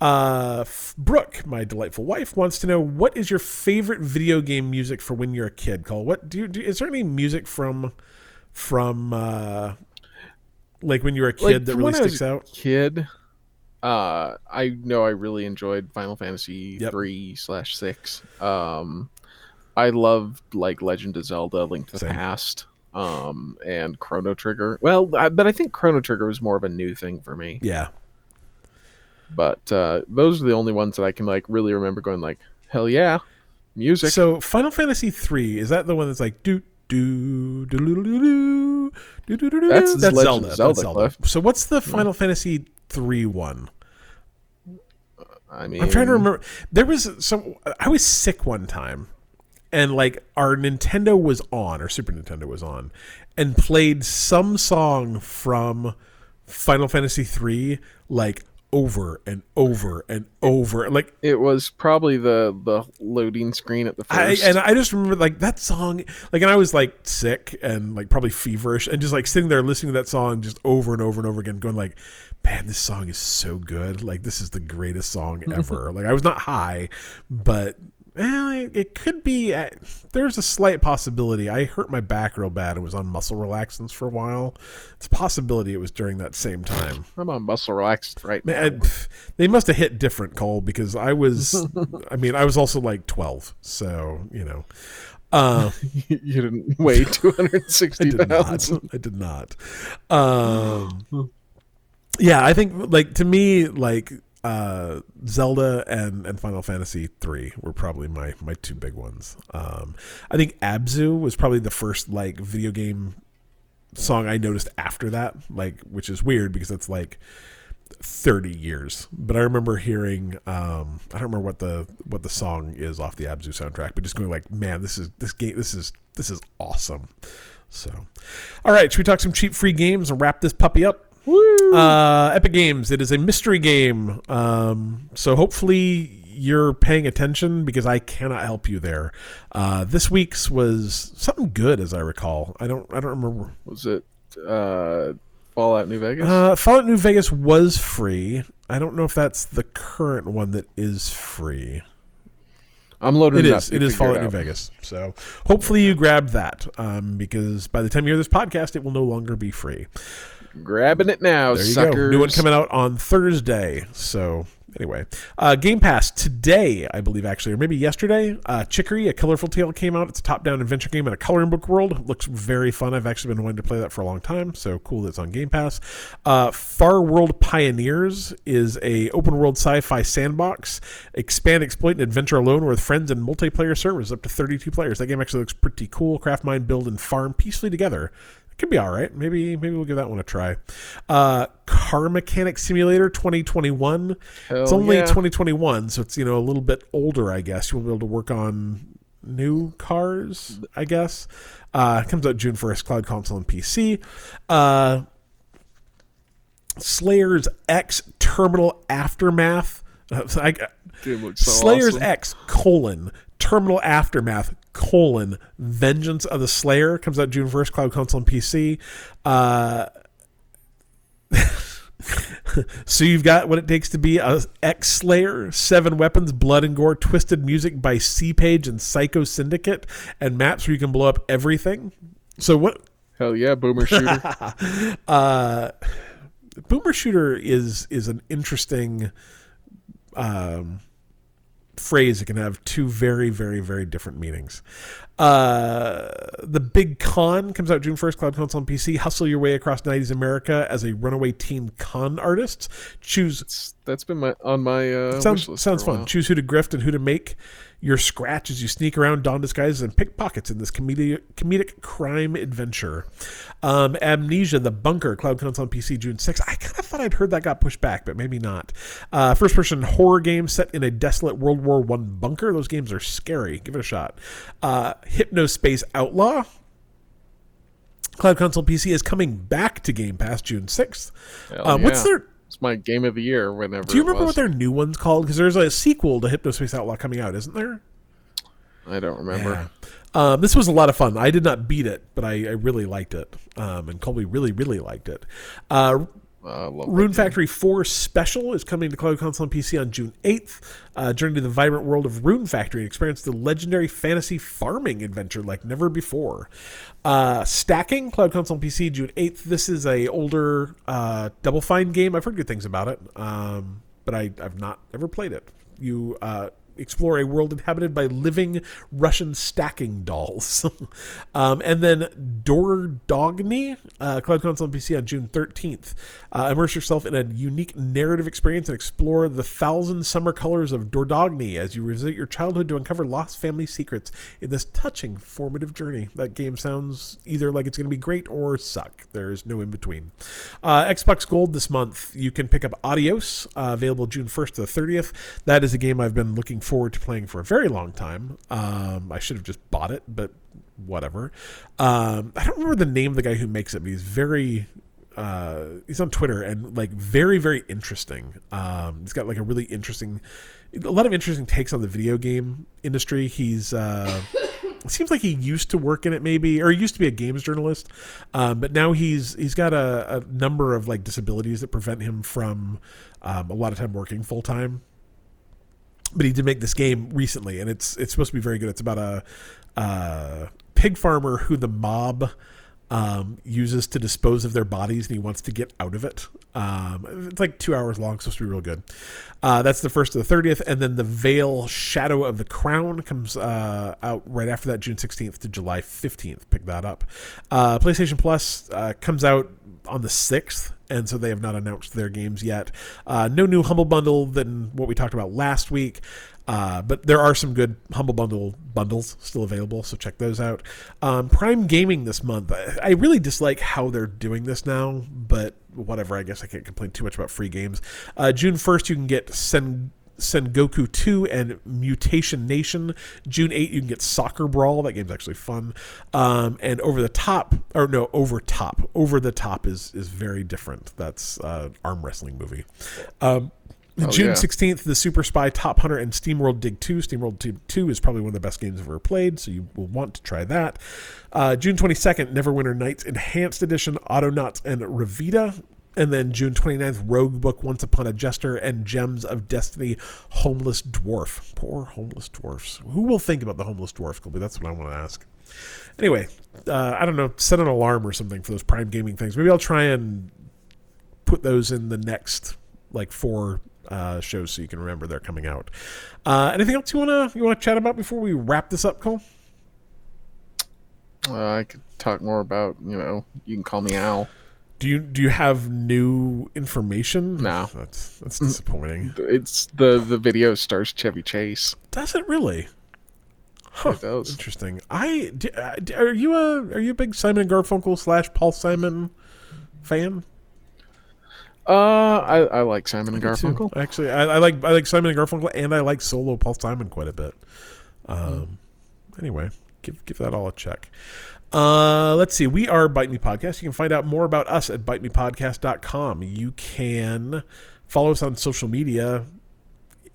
Uh, Brooke, my delightful wife, wants to know what is your favorite video game music for when you're a kid. Cole what do you do? Is there any music from from uh, like when you were a kid Like, that really when I was sticks out? Kid, uh, I know I really enjoyed Final Fantasy Yep. three slash six. Um, I loved like Legend of Zelda: Link to the Past. Um, and Chrono Trigger. Well, I, but I think Chrono Trigger was more of a new thing for me. Yeah, But uh, those are the only ones that I can like really remember going like, hell yeah, music. So Final Fantasy three is that the one that's like do do do do do do do do do? That's That's Zelda. Zelda, That's Zelda. Cliff. So what's the Final Fantasy three one? I mean, I'm trying to remember. There was some. I was sick one time, and like our Nintendo was on, or Super Nintendo was on, and played some song from Final Fantasy three like over and over and over. Like It was probably the the loading screen at the I first. and I just remember like that song, like, and I was like sick and like probably feverish, and just like sitting there listening to that song just over and over and over again, going like, "Man, this song is so good! Like, this is the greatest song [LAUGHS] ever!" like, I was not high, but eh, it, it could be. Uh, there's a slight possibility. I hurt my back real bad and was on muscle relaxants for a while. It's a possibility it was during that same time. [SIGHS] I'm on muscle relaxed right now. Man, they must have hit different, Cole, because I was, [LAUGHS] I mean, I was also like 12, so, you know. Uh, [LAUGHS] you didn't weigh [LAUGHS] I 260 did pounds. not. I did not. Um, yeah, I think, like, to me, like, uh, Zelda and, and Final Fantasy 3 were probably my, my two big ones. Um, I think Abzu was probably the first, like, video game song I noticed after that, like, which is weird because it's like 30 years. But I remember hearing um I don't remember what the what the song is off the Abzu soundtrack, but just going like, man, this is this game this is this is awesome. So all right, should we talk some cheap free games and wrap this puppy up? Uh, Epic Games. It is a mystery game. Um, so hopefully you're paying attention because I cannot help you there. Uh, this week's was something good, as I recall. I don't. I don't remember. Was it uh, Fallout New Vegas? Uh, Fallout New Vegas was free. I don't know if that's the current one that is free. I'm loading It it, up. is. You It is figure Fallout New. Vegas. So hopefully you grab that um, because by the time you hear this podcast, it will no longer be free. Grabbing it now, There you suckers. go. New one coming out on Thursday. So anyway, uh, Game Pass today, I believe actually, or maybe yesterday. Uh, Chicory, a colorful tale came out. It's a top-down adventure game in a coloring book world. Looks very fun. I've actually been wanting to play that for a long time. So cool that it's on Game Pass. Uh, Farworld Pioneers is a open-world sci-fi sandbox. Expand, exploit, and adventure alone with friends and multiplayer servers up to 32 players. That game actually looks pretty cool. Craft, mine, build, and farm peacefully together could be all right. Maybe maybe we'll give that one a try. Uh, Car Mechanic Simulator 2021. it's only yeah. 2021, so it's you know a little bit older, I guess. You won't be able to work on new cars, I guess. Uh, it comes out June 1st, cloud console and PC. Uh, Slayer's X Terminal Aftermath. Uh, [LAUGHS] I, so Slayer's awesome. X colon Terminal Aftermath colon Vengeance of the Slayer comes out June first, cloud console and PC. Uh, [LAUGHS] so you've got what it takes to be a X Slayer, seven weapons, blood and gore, twisted music by C Page and Psycho Syndicate, and maps where you can blow up everything. So what? Hell yeah, boomer [LAUGHS] shooter. Uh, Boomer Shooter is is an interesting um, phrase. It can have two very, very, very different meanings. Uh, the Big Con comes out June 1st, Cloud Console and PC. Hustle your way across 90s America as a runaway teen con artist. Choose That's been my on my uh, sounds sounds fun. Choose who to grift and who to make your scratch as you sneak around, don disguises, and pickpockets in this comedic comedic crime adventure. Um, Amnesia: The Bunker, Cloud Console on PC, June 6th. I kind of thought I'd heard that got pushed back, but maybe not. Uh, First person horror game set in a desolate World War One bunker. Those games are scary. Give it a shot. Uh, Hypnospace Outlaw. Cloud Console PC is coming back to Game Pass June 6th. Hell Um, What's yeah. their It's my game of the year. Whenever. do you remember what their new one's called? Because there's a sequel to Hypnospace Outlaw coming out, isn't there? I don't remember. Um, this was a lot of fun. I did not beat it, but I, I really liked it. Um, and Colby really, really liked it. Uh, Uh, Rune Factory 4 Special is coming to Cloud Console and PC on June 8th. Uh, journey to the vibrant world of Rune Factory and experience the legendary fantasy farming adventure like never before. Uh, Stacking, Cloud Console and PC, June 8th. This is a older uh, Double Fine game. I've heard good things about it, um, but I, I've not ever played it. You uh, explore a world inhabited by living Russian stacking dolls. [LAUGHS] um, and then Dordogne, uh, Cloud Console and PC on June 13th. Uh, immerse yourself in a unique narrative experience and explore the thousand summer colors of Dordogne as you revisit your childhood to uncover lost family secrets in this touching, formative journey. That game sounds either like it's going to be great or suck. There's no in between. Uh, Xbox Gold this month, you can pick up Adios, uh, available June 1st to the 30th. That is a game I've been looking forward to playing for a very long time. Um, I should have just bought it, but whatever. Um, I don't remember the name of the guy who makes it, but he's very. Uh, he's on Twitter and like very very interesting. Um, he's got like a really interesting, a lot of interesting takes on the video game industry. He's uh, [COUGHS] seems like he used to work in it maybe or he used to be a games journalist um, but now he's he's got a, a number of like disabilities that prevent him from um, a lot of time working full time but he did make this game recently and it's it's supposed to be very good. It's about a uh, pig farmer who the mob um, uses to dispose of their bodies and he wants to get out of it. Um, it's like two hours long supposed to be real good. Uh, that's the first to the 30th and then the Vale shadow of the crown comes uh, out right after that june 16th to july 15th pick that up. Uh, playstation plus uh, comes out on the 6th and so they have not announced their games yet. Uh, no new humble bundle than what we talked about last week uh, but there are some good humble bundle bundles still available so check those out. Um, prime gaming this month I, I really dislike how they're doing this now but whatever i guess i can't complain too much about free games. Uh, june 1st you can get Sen- Sengoku 2 and Mutation Nation. June 8, you can get Soccer Brawl. That game's actually fun. Um, and Over the Top, or no, Over Top. Over the Top is is very different. That's uh, arm wrestling movie. Um, Oh, June yeah. 16th, the Super Spy Top Hunter and SteamWorld Dig 2. SteamWorld Dig 2 is probably one of the best games I've ever played, so you will want to try that. Uh, June 22nd, Neverwinter Nights Enhanced Edition, Autonauts and Revita. And then June 29th, Rogue Book Once Upon a Jester and Gems of Destiny Homeless Dwarf. Poor homeless dwarfs. Who will think about the homeless dwarf, Colby? That's what I want to ask. Anyway, uh, I don't know, set an alarm or something for those Prime Gaming things. Maybe I'll try and put those in the next like four uh, shows so you can remember they're coming out. Uh, anything else you wanna you wanna chat about before we wrap this up, Cole? Uh, I could talk more about, you know, you can call me Al. Do you do you have new information? No. that's that's disappointing. It's the the video stars Chevy Chase. Does it really? It does. Interesting. I uh, are you a are you a big Simon and Garfunkel slash Paul Simon fan? Uh, I, I like Simon and Too. Garfunkel. Actually, I, I like I like Simon and Garfunkel, and I like solo Paul Simon quite a bit. Um, anyway, give give that all a check. Uh, let's see. We are Bite Me Podcast. You can find out more about us at bitemepodcast.com. You can follow us on social media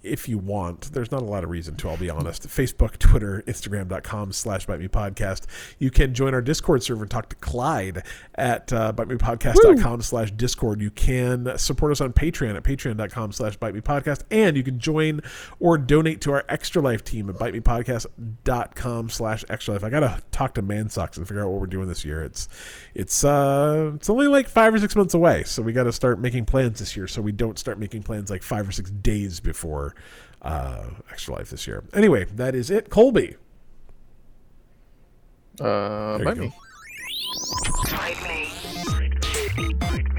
if you want. There's not a lot of reason to, I'll be honest. Facebook, Twitter, Instagram.com slash Bite Me Podcast. You can join our Discord server and talk to Clyde at uh, bitemepodcast.com slash Discord. You can support us on Patreon at patreon.com slash Bite Me Podcast. And you can join or donate to our Extra Life team at bite me bitemepodcast.com slash Extra Life. I got to talk to Mansocks and figure out what we're doing this year. It's, it's, uh, it's only like five or six months away. So we got to start making plans this year so we don't start making plans like five or six days before uh, Extra Life this year. Anyway, that is it. Colby. Uh, There bite you me. go. Bite me.